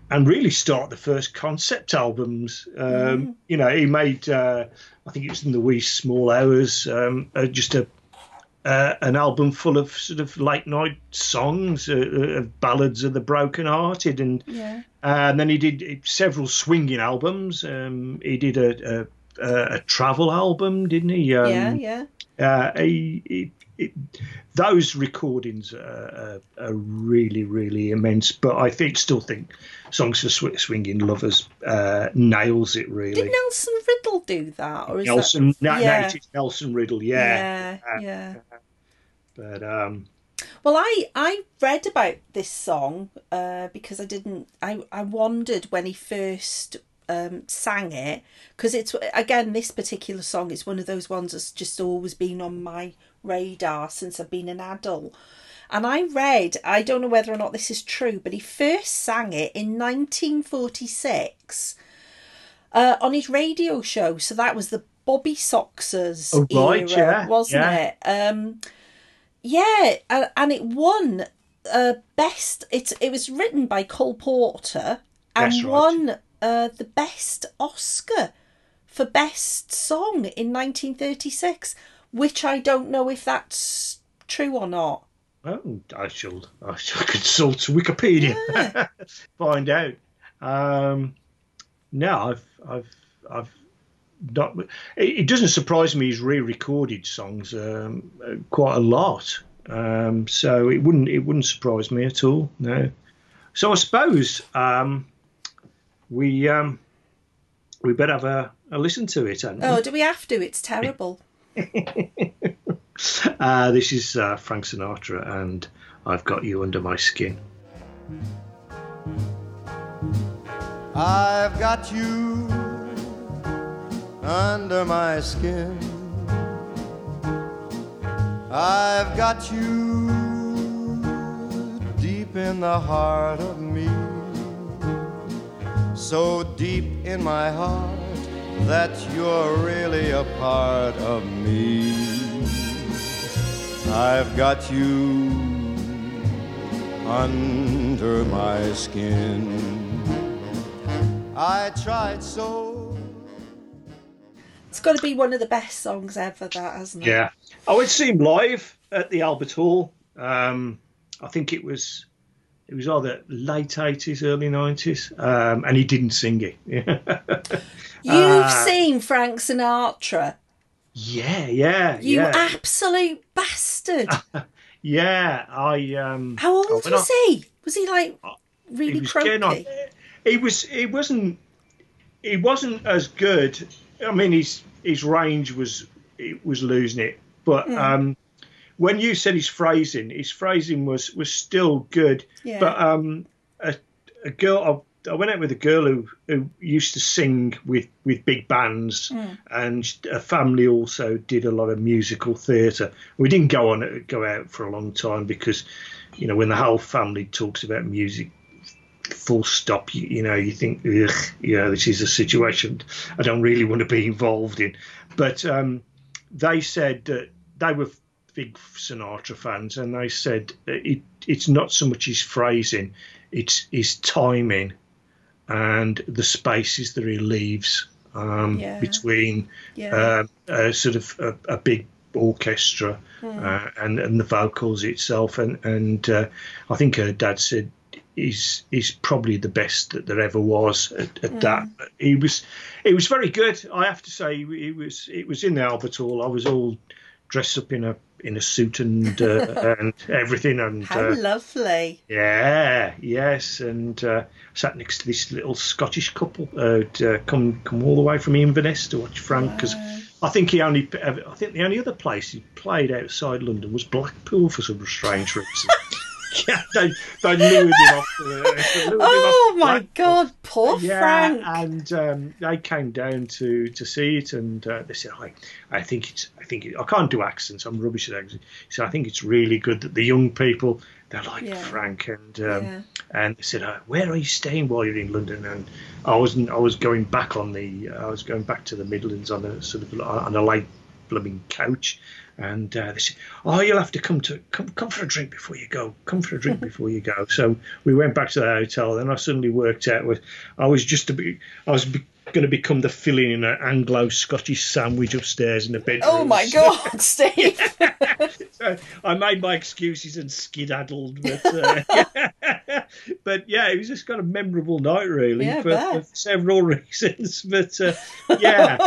B: and really start the first concept albums. Um, You know, he made uh, I think it was in the wee small hours, um, uh, just a uh, an album full of sort of late night songs, uh, uh, of ballads of the broken hearted, and
A: Yeah.
B: uh, and then he did several swinging albums. Um, he did a, a a a travel album, didn't he? Um,
A: yeah, yeah.
B: uh, he, he, it, those recordings are, are, are really, really immense. But I think, still think, songs for Sw- swinging lovers uh, nails it really.
A: Did Nelson Riddle do that, or is
B: Nelson,
A: that?
B: na-
A: yeah.
B: Nelson Riddle, yeah.
A: yeah, yeah.
B: But um,
A: Well, I I read about this song uh, because I didn't. I I wondered when he first um, sang it because it's again this particular song is one of those ones that's just always been on my radar since I've been an adult. And I read, I don't know whether or not this is true, but he first sang it in 1946 uh, on his radio show. So that was the Bobby Soxers
B: Oh, right,
A: era,
B: yeah,
A: wasn't
B: yeah.
A: it? Um, yeah, and, and it won uh, best. It it was written by Cole Porter and
B: right.
A: won uh, the best Oscar for best song in 1936, which I don't know if that's true or not.
B: oh, I shall I shall consult Wikipedia, find out. Um, no, I've I've I've not. It, it doesn't surprise me. He's re-recorded songs um, quite a lot, um, so it wouldn't it wouldn't surprise me at all. No. So I suppose um, we um, we better have a, a listen to it. hadn't we?
A: Oh, do we have to? It's terrible.
B: Uh, this is uh, Frank Sinatra, and I've got you under my skin.
D: I've got you under my skin. I've got you deep in the heart of me. So deep in my heart that you're really a part of me. I've got you under my skin. I tried so.
A: It's got to be one of the best songs ever, that hasn't it?
B: Yeah, Oh, went to see him live at the Albert Hall. Um, I think it was it was either late eighties, early nineties, um, and he didn't sing it.
A: You've
B: Uh,
A: seen Frank Sinatra.
B: yeah, yeah,
A: You
B: yeah,
A: absolute bastard.
B: yeah. I um,
A: How old
B: I
A: was
B: off-
A: he? Was he like really
B: he was
A: croaky?
B: He was. He wasn't. He wasn't as good. I mean, his his range was it was losing it. But um, when you said his phrasing, his phrasing was was still good.
A: Yeah.
B: But um, a, a girl. I, I went out with a girl who, who used to sing with, with big bands, and her family also did a lot of musical theatre. We didn't go on go out for a long time because, you know, when the whole family talks about music, full stop. You, you know, you think, ugh, know, this is a situation I don't really want to be involved in. But um, they said that they were big Sinatra fans, and they said it, it's not so much his phrasing, it's his timing and the spaces that he leaves um,
A: Yeah.
B: between
A: Yeah.
B: um, a sort of a, a big orchestra uh, and and the vocals itself and and uh, I think her dad said he's he's probably the best that there ever was at, at that. He was he was very good I have to say. He was it was in the Albert Hall. I was all dress up in a in a suit and uh, and everything, and
A: How
B: uh,
A: lovely.
B: yeah, yes, and uh, sat next to this little Scottish couple. Uh, uh, come come all the way from Inverness to watch Frank because I think he only I think the only other place he played outside London was Blackpool for some strange reason. yeah, they they lured him off. The, they lured him
A: Oh
B: off
A: my God, poor
B: Yeah,
A: Frank.
B: and um, they came down to, to see it, and uh, they said, "I, I think it's, I think it, I can't do accents. I'm rubbish at accents." So I think it's really good that the young people they're like
A: Yeah.
B: Frank, and um,
A: Yeah.
B: and they said, uh, "Where are you staying while you're in London?" And I wasn't, I was going back on the, I was going back to the Midlands on a sort of on a late blooming couch. And uh, they said, "Oh, you'll have to come to come come for a drink before you go. Come for a drink before you go." So we went back to the hotel. Then I suddenly worked out with I was just to be I was be, going to become the filling in an Anglo-Scottish sandwich upstairs in the bedroom.
A: Oh my God, Steve.
B: So I made my excuses and skedaddled, but uh, but yeah, it was just kind of memorable night, really,
A: Yeah,
B: for, for several reasons. But uh, yeah,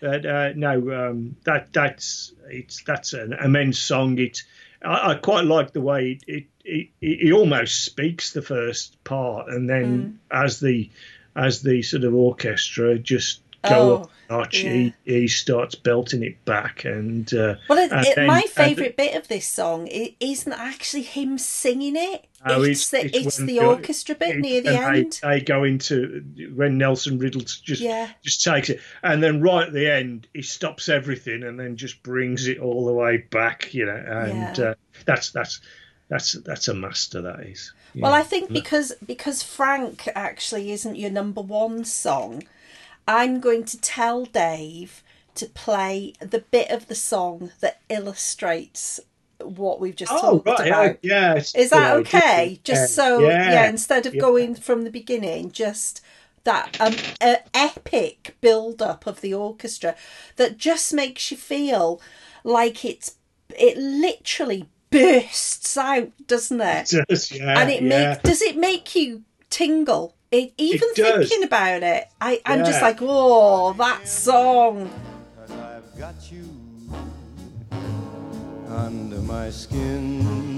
B: but uh, no, um, that that's it's that's an immense song. It I, I quite like the way it it, it it almost speaks the first part, and then
A: Mm.
B: as the as the sort of orchestra just go
A: Oh,
B: up notch,
A: yeah.
B: he, he starts belting it back, and uh,
A: Well, it,
B: and
A: it,
B: then-
A: my favourite bit of this song it isn't actually him singing it.
B: Oh,
A: it's, the, it's, the orchestra bit near the
B: they-
A: end.
B: They, go into when Nelson Riddle just
A: Yeah.
B: just takes it, and then right at the end he stops everything and then just brings it all the way back. You know, and
A: Yeah.
B: uh, that's that's that's that's a master. That is.
A: Well, I think because because Frank actually isn't your number one song, I'm going to tell Dave to play the bit of the song that illustrates what we've just
B: Oh
A: talked
B: right,
A: about.
B: yeah. it's
A: Is that
B: good idea.
A: okay? Just so yeah,
B: yeah,
A: instead of
B: yeah.
A: going from the beginning, just that um uh, epic build up of the orchestra that just makes you feel like it's it literally bursts out, doesn't it?
B: It does, yeah,
A: and it
B: yeah.
A: make does it make you tingle? It, even
B: does.
A: thinking about it, I, I'm just like, oh, that song.
D: Under my skin.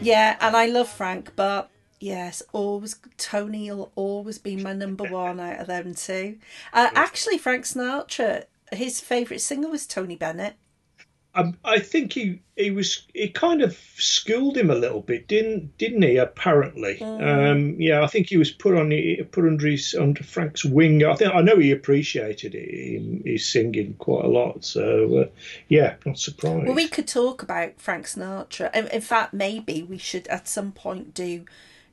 A: Yeah, and I love Frank, but yes, always Tony will always be my number one out of them two. Uh, actually, Frank Sinatra, his favourite singer was Tony Bennett.
B: Um, I think he he was he kind of schooled him a little bit, didn't didn't he? Apparently, um, yeah. I think he was put on put under his under Frank's wing. I think I know he appreciated it, his singing quite a lot. So uh, yeah, not surprised.
A: Well, we could talk about Frank Sinatra. In, in fact, maybe we should at some point do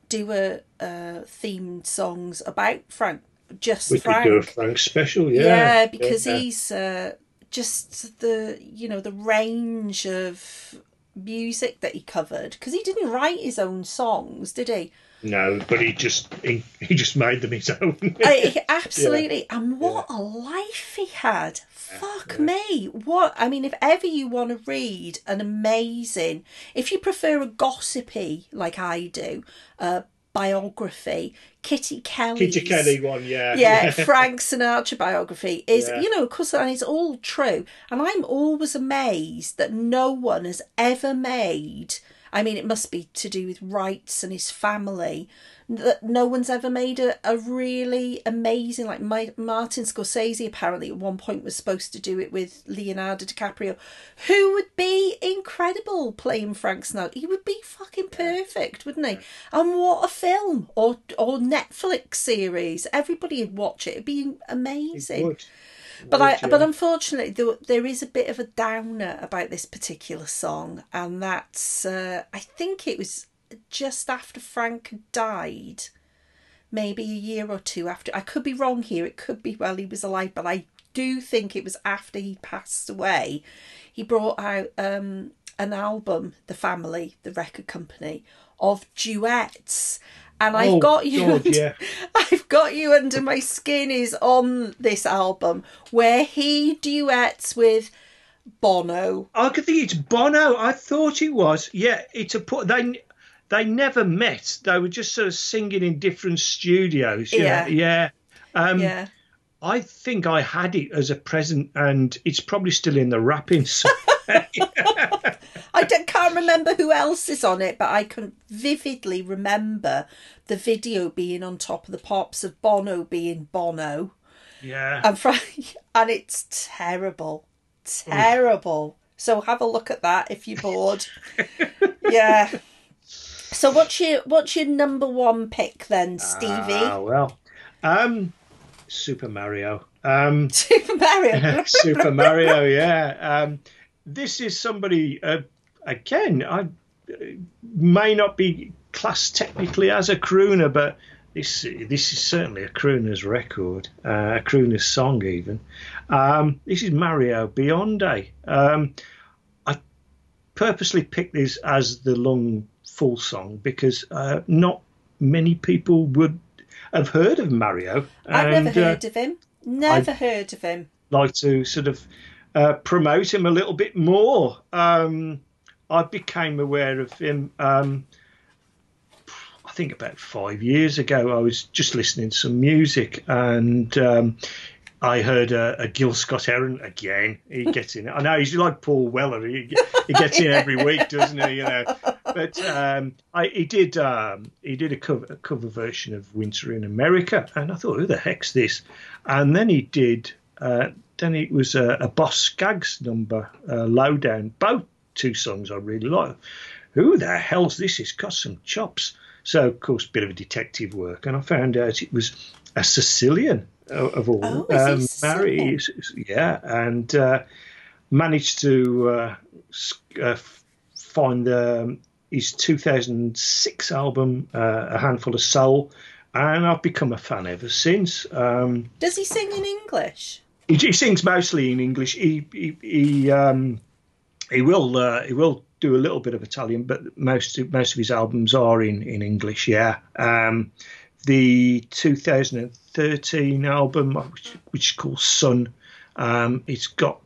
A: do a uh, themed songs about Frank. Just
B: We
A: Frank.
B: could do a Frank special, yeah.
A: yeah, because
B: yeah.
A: he's uh, just the you know the range of music that he covered because he didn't write his own songs did he?
B: No, but he just he, he just made them his own.
A: I, absolutely. And what a life he had. Fuck me. What i mean if ever you want to read an amazing if you prefer a gossipy like i do uh biography kitty kelley's
B: Kitty Kelley one, yeah,
A: yeah, Frank Sinatra biography is,
B: Yeah.
A: you know, of course, and it's all true. And I'm always amazed that no one has ever made I mean, it must be to do with rights and his family. That no one's ever made a, a really amazing like my, Martin Scorsese apparently at one point was supposed to do it with Leonardo DiCaprio, who would be incredible playing Frank Sinatra. He would be fucking perfect, wouldn't he? And what a film or or Netflix series! Everybody would watch it. It'd be amazing.
B: Would.
A: But I,
B: Would, yeah.
A: but unfortunately, there, there is a bit of a downer about this particular song, and that's uh, I think it was just after Frank died, maybe a year or two after. I could be wrong here. It could be while he was alive, but I do think it was after he passed away. He brought out um, an album, The Family, the record company, of duets. And I've
B: Oh,
A: got you.
B: God,
A: under,
B: yeah.
A: I've got you under my skin is on this album where he duets with Bono.
B: I could think it's Bono. I thought it was. Yeah, it's a put. They they never met. They were just sort of singing in different studios.
A: Yeah.
B: Yeah, yeah. Um,
A: Yeah.
B: I think I had it as a present, and it's probably still in the wrapping.
A: I don't, can't remember who else is on it, but I can vividly remember the video being on top of the pops of Bono being Bono.
B: yeah,
A: And, Fra- and it's terrible. Terrible. So have a look at that if you're bored. yeah. So what's your what's your number one pick then, Stevie?
B: Ah, well, um, Super Mario. Um,
A: Super Mario.
B: Super Mario, yeah. Um, this is somebody uh, again. I uh, may not be classed technically as a crooner, but this this is certainly a crooner's record, uh, a crooner's song even. Um, this is Mario Biondi. Um, I purposely picked this as the long full song because uh, not many people would have heard of Mario.
A: I've
B: and,
A: never
B: uh,
A: heard of him. Never heard of him.
B: like to sort of uh, promote him a little bit more. Um, I became aware of him. Um, I think about five years ago. I was just listening to some music and. Um, I heard a, a Gil Scott Heron again. He gets in. I know he's like Paul Weller. He, he gets in every week, doesn't he? You know. But um, I, he did. Um, he did a cover, a cover version of Winter in America, and I thought, who the heck's this? And then he did. Uh, then it was a, a Boz Scaggs number, uh, Lowdown. Both two songs I really like. Who the hell's this? It's got some chops. So of course, bit of a detective work, and I found out it was a Sicilian of, of all.
A: Oh, he
B: Mary, yeah, and uh, managed to uh, uh, find um, his 2006 album, uh, A Handful of Soul, and I've become a fan ever since. Um,
A: Does he sing in English?
B: he, he sings mostly in English. He he he, um, he will uh, he will do a little bit of Italian, but most of, most of his albums are in in English. Yeah. Um, the 2013 album, which, which is called Sun, um, it's got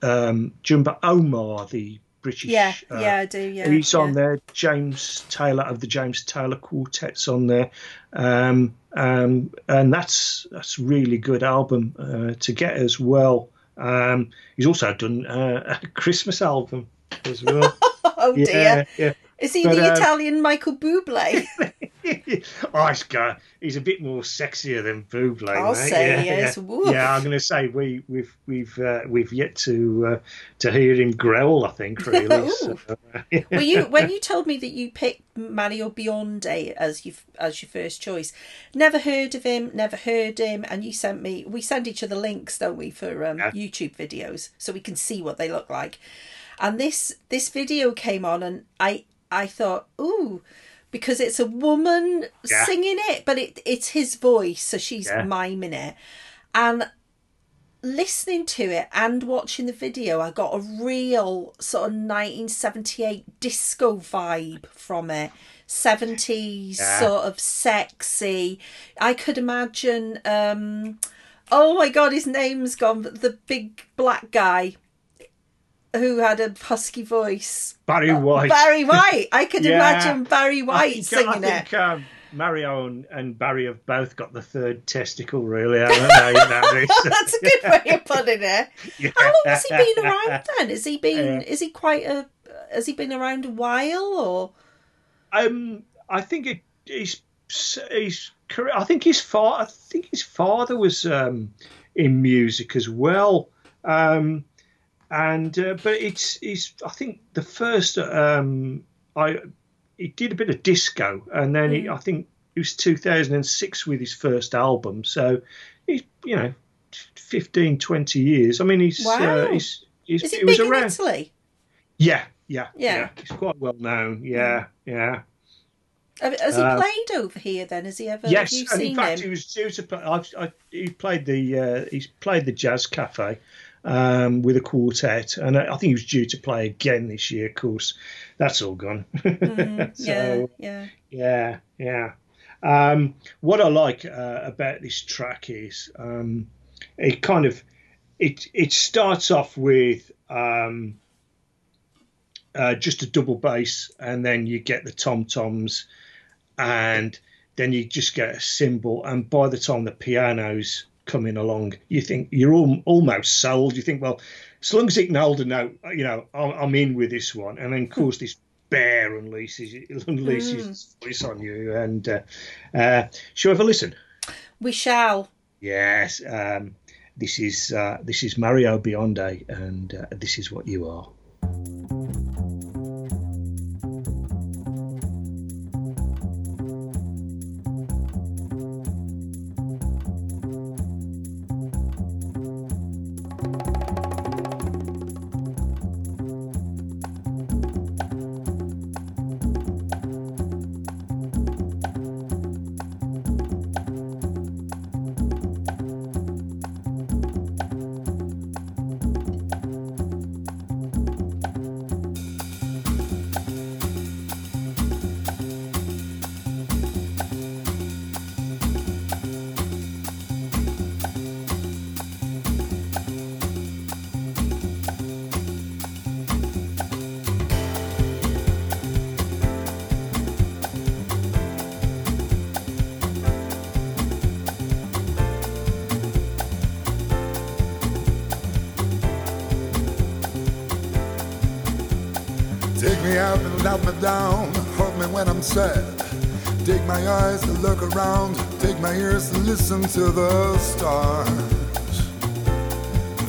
B: um, Jumba Omar, the British.
A: Yeah,
B: uh,
A: yeah, I do. Yeah,
B: He's
A: yeah.
B: on there. James Taylor of the James Taylor Quartet's on there, um, um, and that's that's a really good album uh, to get as well. Um, he's also done uh, a Christmas album as well.
A: Oh dear,
B: yeah, yeah.
A: Is he
B: But,
A: the
B: um,
A: Italian Michael Bublé?
B: oh, he's a bit more sexier than Buble.
A: I'll
B: mate.
A: say
B: yeah,
A: he is.
B: Yeah, yeah I'm going to say we we've we've uh, we've yet to uh, to hear him growl. I think really. so, uh,
A: well, you when you told me that you picked Mario Biondi as you as your first choice, never heard of him, never heard him, and you sent me. We send each other links, don't we, for um,
B: Yeah.
A: YouTube videos so we can see what they look like. And this this video came on, and I I thought, ooh. Because it's a woman
B: Yeah.
A: singing it, but it it's his voice, so she's
B: Yeah.
A: miming it. And listening to it and watching the video, I got a real sort of 1978 disco vibe from it. 70s,
B: Yeah.
A: sort of sexy. I could imagine, um, oh my god, his name's gone, the big black guy who had a husky voice.
B: Barry White.
A: Barry White. I could
B: Yeah.
A: imagine Barry White
B: think,
A: singing
B: I
A: it.
B: think um, Mario and, and Barry have both got the third testicle, really, haven't they? You know, it's-
A: That's a good way of putting it.
B: yeah.
A: How long has he been around then? Is he been?
B: Yeah.
A: Is he quite a has he been around a while or?
B: Um, I think it, his his career. I think his father. I think his father was um, in music as well. Um, and uh, but it's he's. I think the first um, I he did a bit of disco, and then he, I think it was 2006 with his first album. So he's you know 15, 20 years. I mean he's
A: Wow.
B: uh, he's, he's
A: Is he
B: he was
A: in
B: around.
A: Italy?
B: Yeah, yeah,
A: Yeah.
B: He's quite well known. Yeah, yeah.
A: Has he
B: Uh,
A: played over here then? Has he ever?
B: yes,
A: have you seen
B: in fact,
A: him?
B: he was due to play. I've, I, he played the uh, he's played the Jazz Cafe um, with a quartet, and I, think he was due to play again this year. Of course, that's all gone.
A: Mm, yeah,
B: so
A: yeah.
B: yeah, yeah. Um, what I like uh, about this track is um, it kind of it it starts off with um, uh, just a double bass, and then you get the tom toms, and then you just get a cymbal, and by the time the piano's coming along, you think you're all, almost sold. You think, well, as long as it can hold a note, you know, I'm, I'm in with this one, and then of course this bear unleashes unleashes its voice on you, and uh, uh, shall we have a listen?
A: We shall.
B: Yes, um, this is uh, this is Mario Biondi, and uh, this is what you are.
E: Listen to the stars.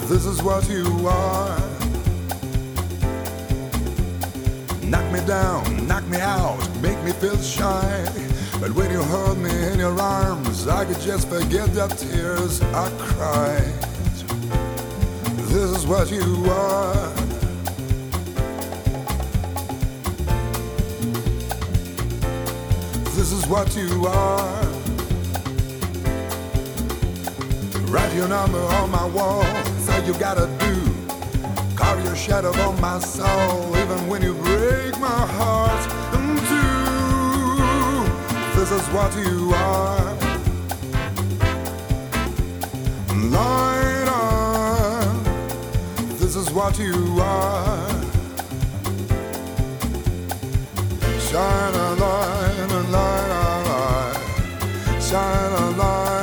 E: This is what you are. Knock me down, knock me out, make me feel shy. But when you hold me in your arms, I could just forget the tears I cried. This is what you are. This is what you are. Write your number on my wall. All you gotta do. Carve your shadow on my soul, even when you break my heart in two. This is what you are. Light on. This is what you are. Shine a light, a light, a light. Shine a light,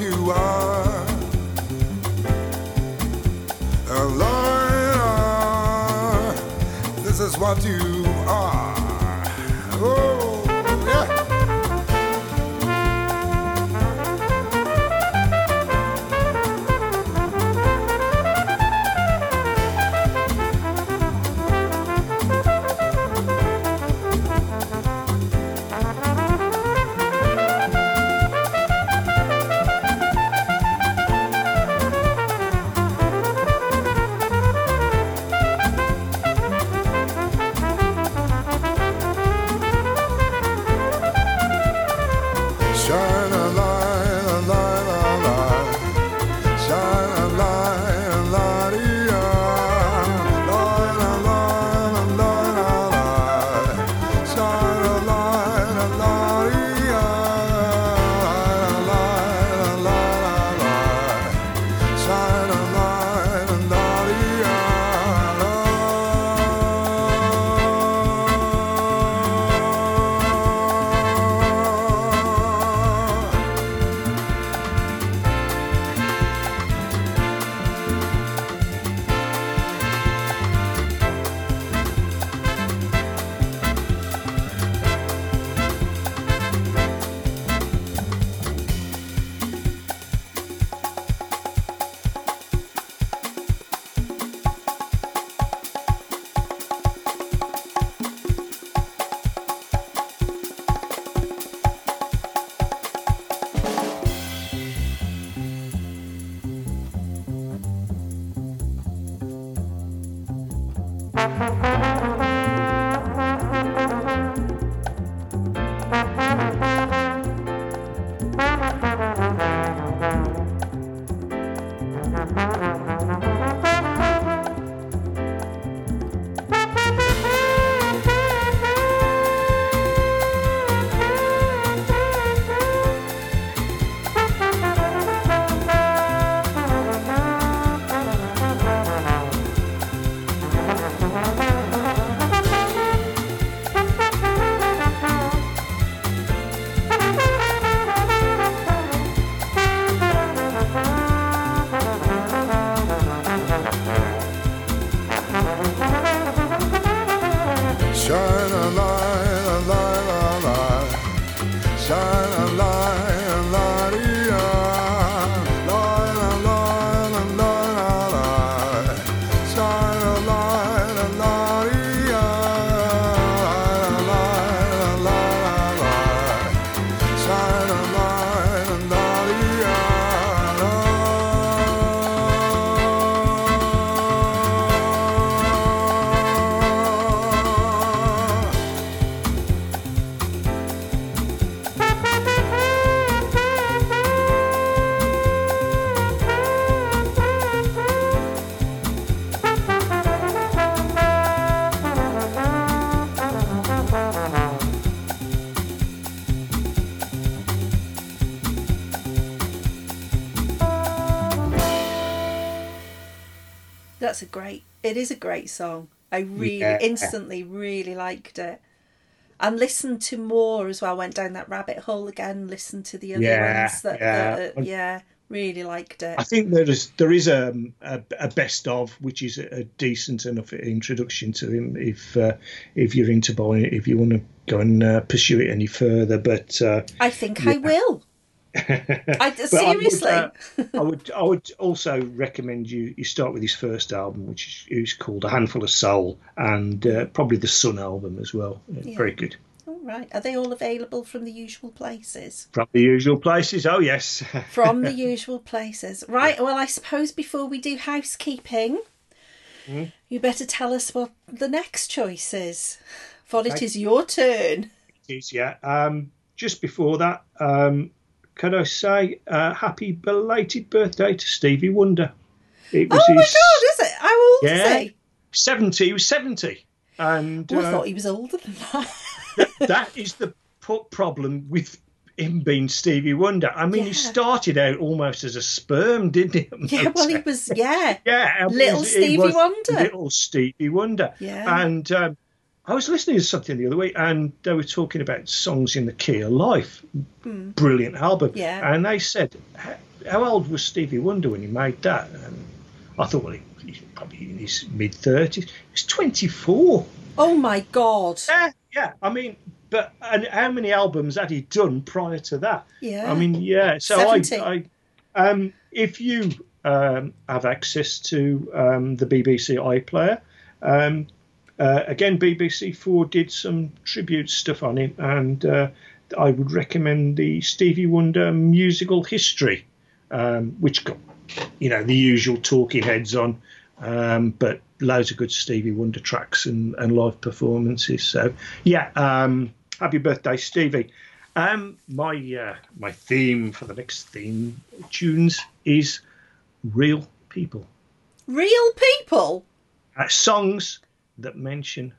E: you are. This is what you are. Oh,
A: That's a great. It is a great song. I really
B: Yeah.
A: instantly really liked it, and listened to more as well. Went down that rabbit hole again. Listened to the other
B: Yeah,
A: ones that,
B: yeah.
A: that yeah, really liked it.
B: I think there is there is a a, a best of, which is a, a decent enough introduction to him. If uh, if you're into Boy, if you want to go and uh, pursue it any further, but uh,
A: I think I will. I
B: but I would,
A: seriously.
B: uh, I would I would also recommend you you start with his first album, which is, is called A Handful of Soul, and uh, probably the Sun album as well.
A: Yeah.
B: Very good.
A: all right. Are they all available from the usual places?
B: From the usual places. Oh yes.
A: From the usual places. Right. Well, I suppose before we do housekeeping,
B: Hmm?
A: you better tell us what the next choice is. For it is your turn.
B: is, yeah. Um, just before that, um, can I say uh, happy belated birthday to Stevie Wonder? It
A: Oh my god, is it? How old
B: Yeah.
A: is he?
B: 70. He was 70. And
A: Oh, I
B: uh,
A: thought he was older than that.
B: that is the problem with him being Stevie Wonder. I mean, he started out almost as a sperm, didn't he?
A: yeah, well, he was, yeah.
B: Yeah,
A: Little
B: he
A: Stevie Wonder.
B: Little Stevie Wonder.
A: Yeah.
B: And um, I was listening to something the other week, and they were talking about songs in the key of life. Brilliant album.
A: Yeah.
B: And they said, how, old was Stevie Wonder when he made that? And I thought, well, he, he's probably in his mid thirties. He was twenty four.
A: Oh my God.
B: Yeah, yeah. I mean, but and how many albums had he done prior to that?
A: Yeah.
B: I mean, yeah. So I, I, um, if you um, have access to um, the BBC iPlayer, um, uh, again, BBC Four did some tribute stuff on him, and uh, I would recommend the Stevie Wonder musical history, um, which got you know the usual talking heads on, um, but loads of good Stevie Wonder tracks and, and live performances. So yeah, um, happy birthday, Stevie. Um, my uh, my theme for the next theme tunes is real people,
A: Real people.
B: uh, songs that mention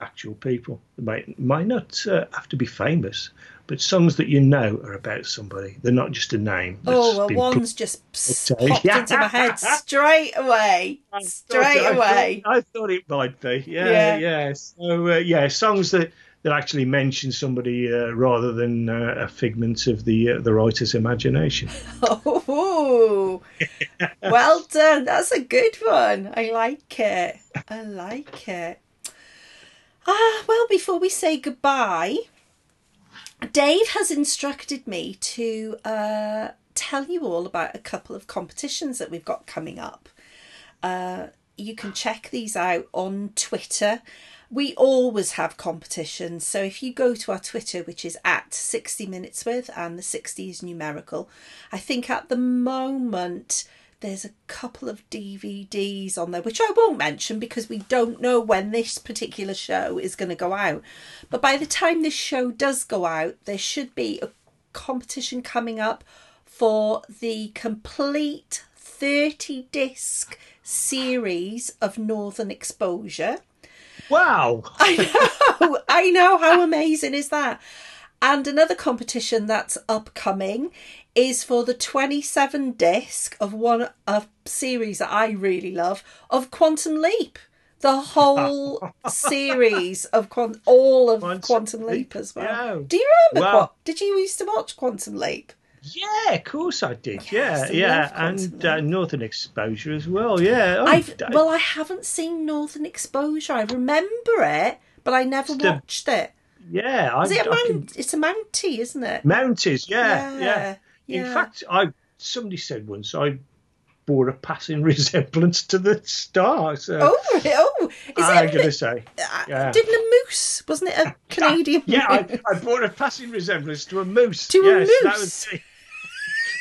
B: actual people. They might might not uh, have to be famous, but songs that you know are about somebody. They're not just a name.
A: Oh, well, one's just s-
B: Okay.
A: popped into my head straight away.
B: I thought-
A: Straight
B: I thought-
A: away.
B: I thought it might be. Yeah,
A: Yeah.
B: yeah. So uh, yeah, songs that that actually mention somebody uh, rather than uh, a figment of the uh, the writer's imagination.
A: Oh, well done. That's a good one. I like it. I like it. Ah, well, before we say goodbye, Dave has instructed me to uh, tell you all about a couple of competitions that we've got coming up. Uh, you can check these out on Twitter. We always have competitions. So if you go to our Twitter, which is at 60 Minutes With, and the 60 is numerical, I think at the moment there's a couple of DVDs on there, which I won't mention because we don't know when this particular show is going to go out. But by the time this show does go out, there should be a competition coming up for the complete 30 disc series of Northern Exposure.
B: Wow!
A: I know, I know. How amazing is that? And another competition that's upcoming is for the 27 disc of one of series that I really love of Quantum Leap. The whole series of Quant- all of
B: Quantum
A: Quantum Leap
B: Leap,
A: as well.
B: yeah.
A: Do you remember?
B: Wow.
A: Qua- did you used to watch Quantum Leap?
B: Yeah, of course I did.
A: Yes,
B: yeah, yeah, and uh, Northern Exposure as well. Yeah. Oh,
A: I've
B: d-
A: well, I haven't seen Northern Exposure. I remember it, but I never
B: the-
A: watched it.
B: yeah.
A: Is
B: I,
A: it a
B: I can-
A: It's a Mountie, isn't it?
B: Mounties, yeah, yeah.
A: yeah.
B: In fact, I somebody said once I bore a passing resemblance to the star. So
A: Oh, oh, is
B: I'm gonna say,
A: uh,
B: yeah.
A: Didn't a moose? Wasn't it a Canadian?
B: yeah. I, I bore a passing resemblance to a moose.
A: To a
B: yes, That
A: moose?
B: was, yeah, it was the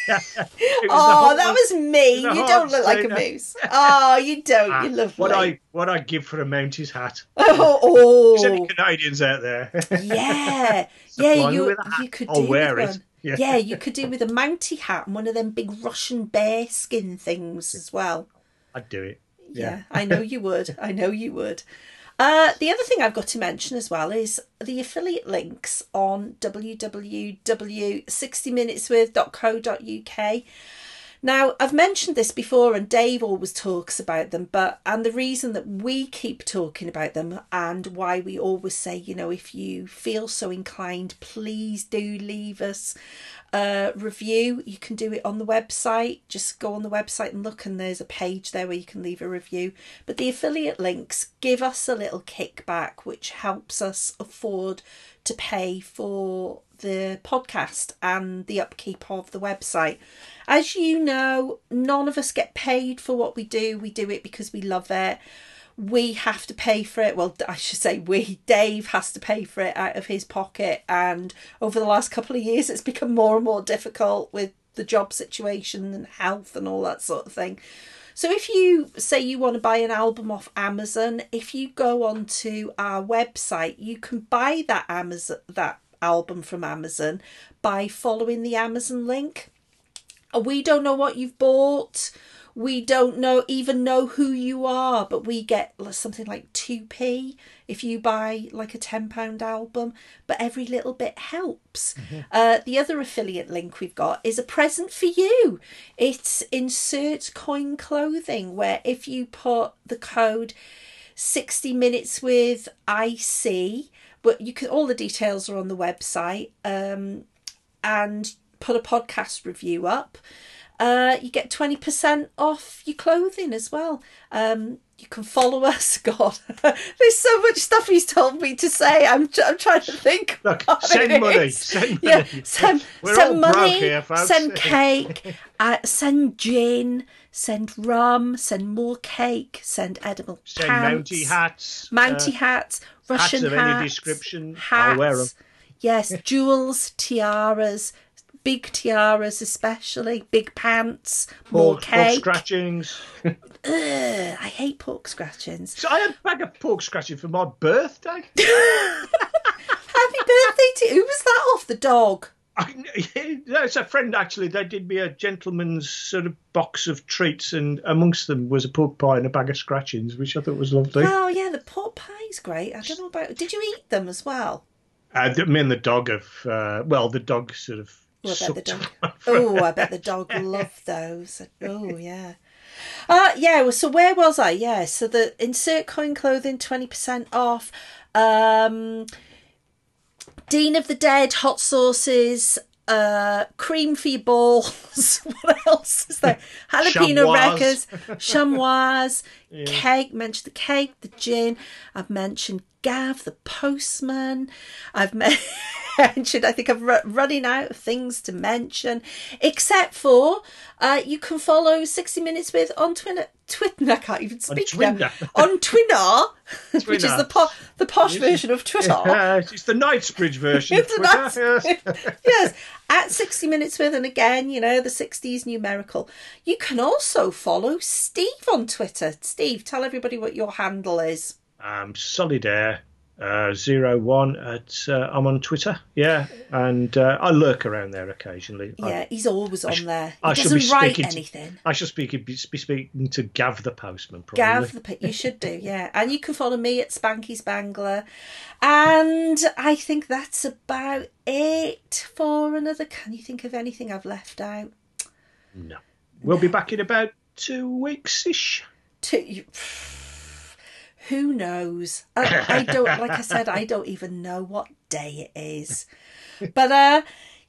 A: Oh, that was me. You don't look like a moose. Oh, you don't.
B: Ah,
A: You're lovely.
B: What I what I give for a Mounties hat.
A: Oh, oh.
B: Is any. Canadians out there?
A: yeah, yeah. You
B: with a hat.
A: you could
B: I'll
A: do
B: wear it.
A: one.
B: Yeah.
A: Yeah, you could do with a Mountie hat and one of them big Russian bear skin things as well.
B: I'd do it.
A: Yeah, I know you would. I know you would. Uh, the other thing I've got to mention as well is the affiliate links on www.60minuteswith.co.uk. Now, I've mentioned this before, and Dave always talks about them, but and the reason that we keep talking about them and why we always say, you know, if you feel so inclined, please do leave us a review. You can do it on the website. Just go on the website and look, and there's a page there where you can leave a review. But the affiliate links give us a little kickback, which helps us afford to pay for the podcast and the upkeep of the website. As you know, none of us get paid for what we do. We do it because we love it. We have to pay for it. Well, I should say we. Dave has to pay for it out of his pocket. And over the last couple of years, it's become more and more difficult with the job situation and health and all that sort of thing. So if you say you want to buy an album off Amazon, if you go onto our website, you can buy that Amazon that album from Amazon by following the Amazon link. We don't know what you've bought. We don't know even know who you are, but we get something like 2p if you buy like a £10 album. But every little bit helps. Uh, the other affiliate link we've got is a present for you. It's insert coin clothing, where if you put the code 60 Minutes with IC. But you can all the details are on the website. Um, and put a podcast review up. Uh, you get 20% off your clothing as well. Um, you can follow us. God, there's so much stuff he's told me to say. I'm, I'm trying to think.
B: Look, send money, send
A: Yeah,
B: money.
A: send,
B: We're
A: send money,
B: here,
A: send cake, uh, send gin, send rum, send more cake, send edible
B: Send
A: pants,
B: Mountie hats.
A: Mountie
B: uh,
A: hats, Russian
B: of
A: hats,
B: any description,
A: hats,
B: I'll them.
A: Yes, jewels, tiaras, big tiaras especially, big pants, more
B: pork, pork scratchings.
A: Ugh, I hate pork scratchings.
B: So I had a bag of pork scratching for my birthday.
A: Happy birthday to who was that off? The dog.
B: I, it's a friend actually. They did me a gentleman's sort of box of treats, and amongst them was a pork pie and a bag of scratchings, which I thought was lovely.
A: Oh yeah, the pork pie's great. I don't know about. Did you eat them as well?
B: Uh, me and the dog have, uh, well, the dog sort of.
A: Oh, I bet the dog. Oh, I bet the dog loved those. Oh yeah. Uh yeah. Well, so where was I? Yeah. So the insert coin clothing twenty percent off. Um, Dean of the Dead hot sauces. Uh, cream for your balls. what else is there? Jalapeno wreckers, chamois, cake. Mentioned the cake, the gin. I've mentioned Gav, the postman. I've me- mentioned. I think I'm ru- running out of things to mention, except for uh, you can follow 60 Minutes with on Twitter. Twitter. I can't even speak now.
B: Twitter.
A: On Twitter, which is the po- the posh version of Twitter.
B: It's the Knightsbridge version.
A: It's
B: of Twitter,
A: nice-
B: yes.
A: yes, at 60 Minutes with, and again, you know, the 60s numerical. You can also follow Steve on Twitter. Steve, tell everybody what your handle is.
B: um, Solidaire uh, zero one at uh, I'm on Twitter, yeah, and uh, I lurk around there occasionally. I-
A: Yeah, he's always on there. He
B: I shall be
A: doesn't write
B: speaking to-
A: anything.
B: I shall speak be, be speaking to Gav the postman. Probably.
A: Gav the you should do, yeah. And you can follow me at Spanky's Spangler. And I think that's about it for another. Can you think of anything I've left out?
B: No, we'll be back in about two weeks ish.
A: To you. Who knows? I, I don't. Like I said, I don't even know what day it is. But uh,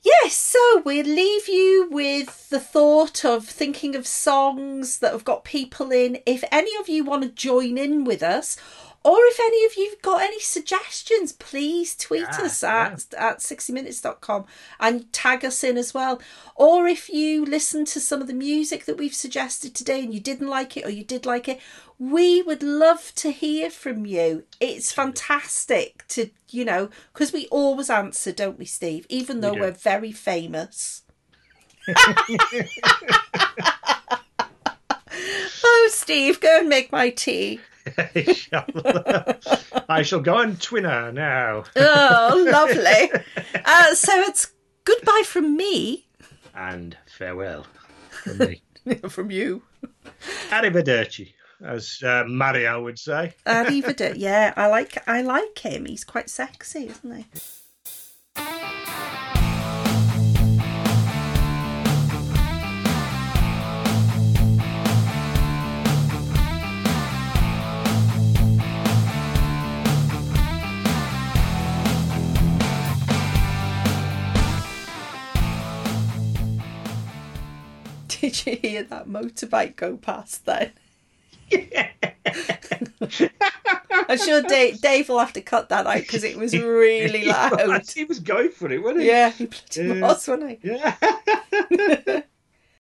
A: yes. So we'll leave you with the thought of thinking of songs that have got people in. If any of you want to join in with us. Or if any of you've got any suggestions, please tweet
B: Yeah,
A: us at, at 60minutes.com and tag us in as well. Or if you listen to some of the music that we've suggested today and you didn't like it or you did like it, we would love to hear from you. It's fantastic to, you know, because we always answer, don't we, Steve? Even though
B: do.
A: we're very famous. oh, Steve, go and make my tea.
B: I shall go on Twitter now.
A: Oh, lovely. Uh, so it's goodbye from me.
B: And farewell from me.
A: from you.
B: Arrivederci, as uh, Mario would say.
A: Arrivederci. Yeah, I like I like him. He's quite sexy, isn't he? Did you hear that motorbike go past then? I'm sure Dave, Dave will have to cut that out because it was really loud.
B: He was going for it, wasn't he?
A: Yeah, he bloody
B: Yeah.
A: was, wasn't he?
B: Yeah.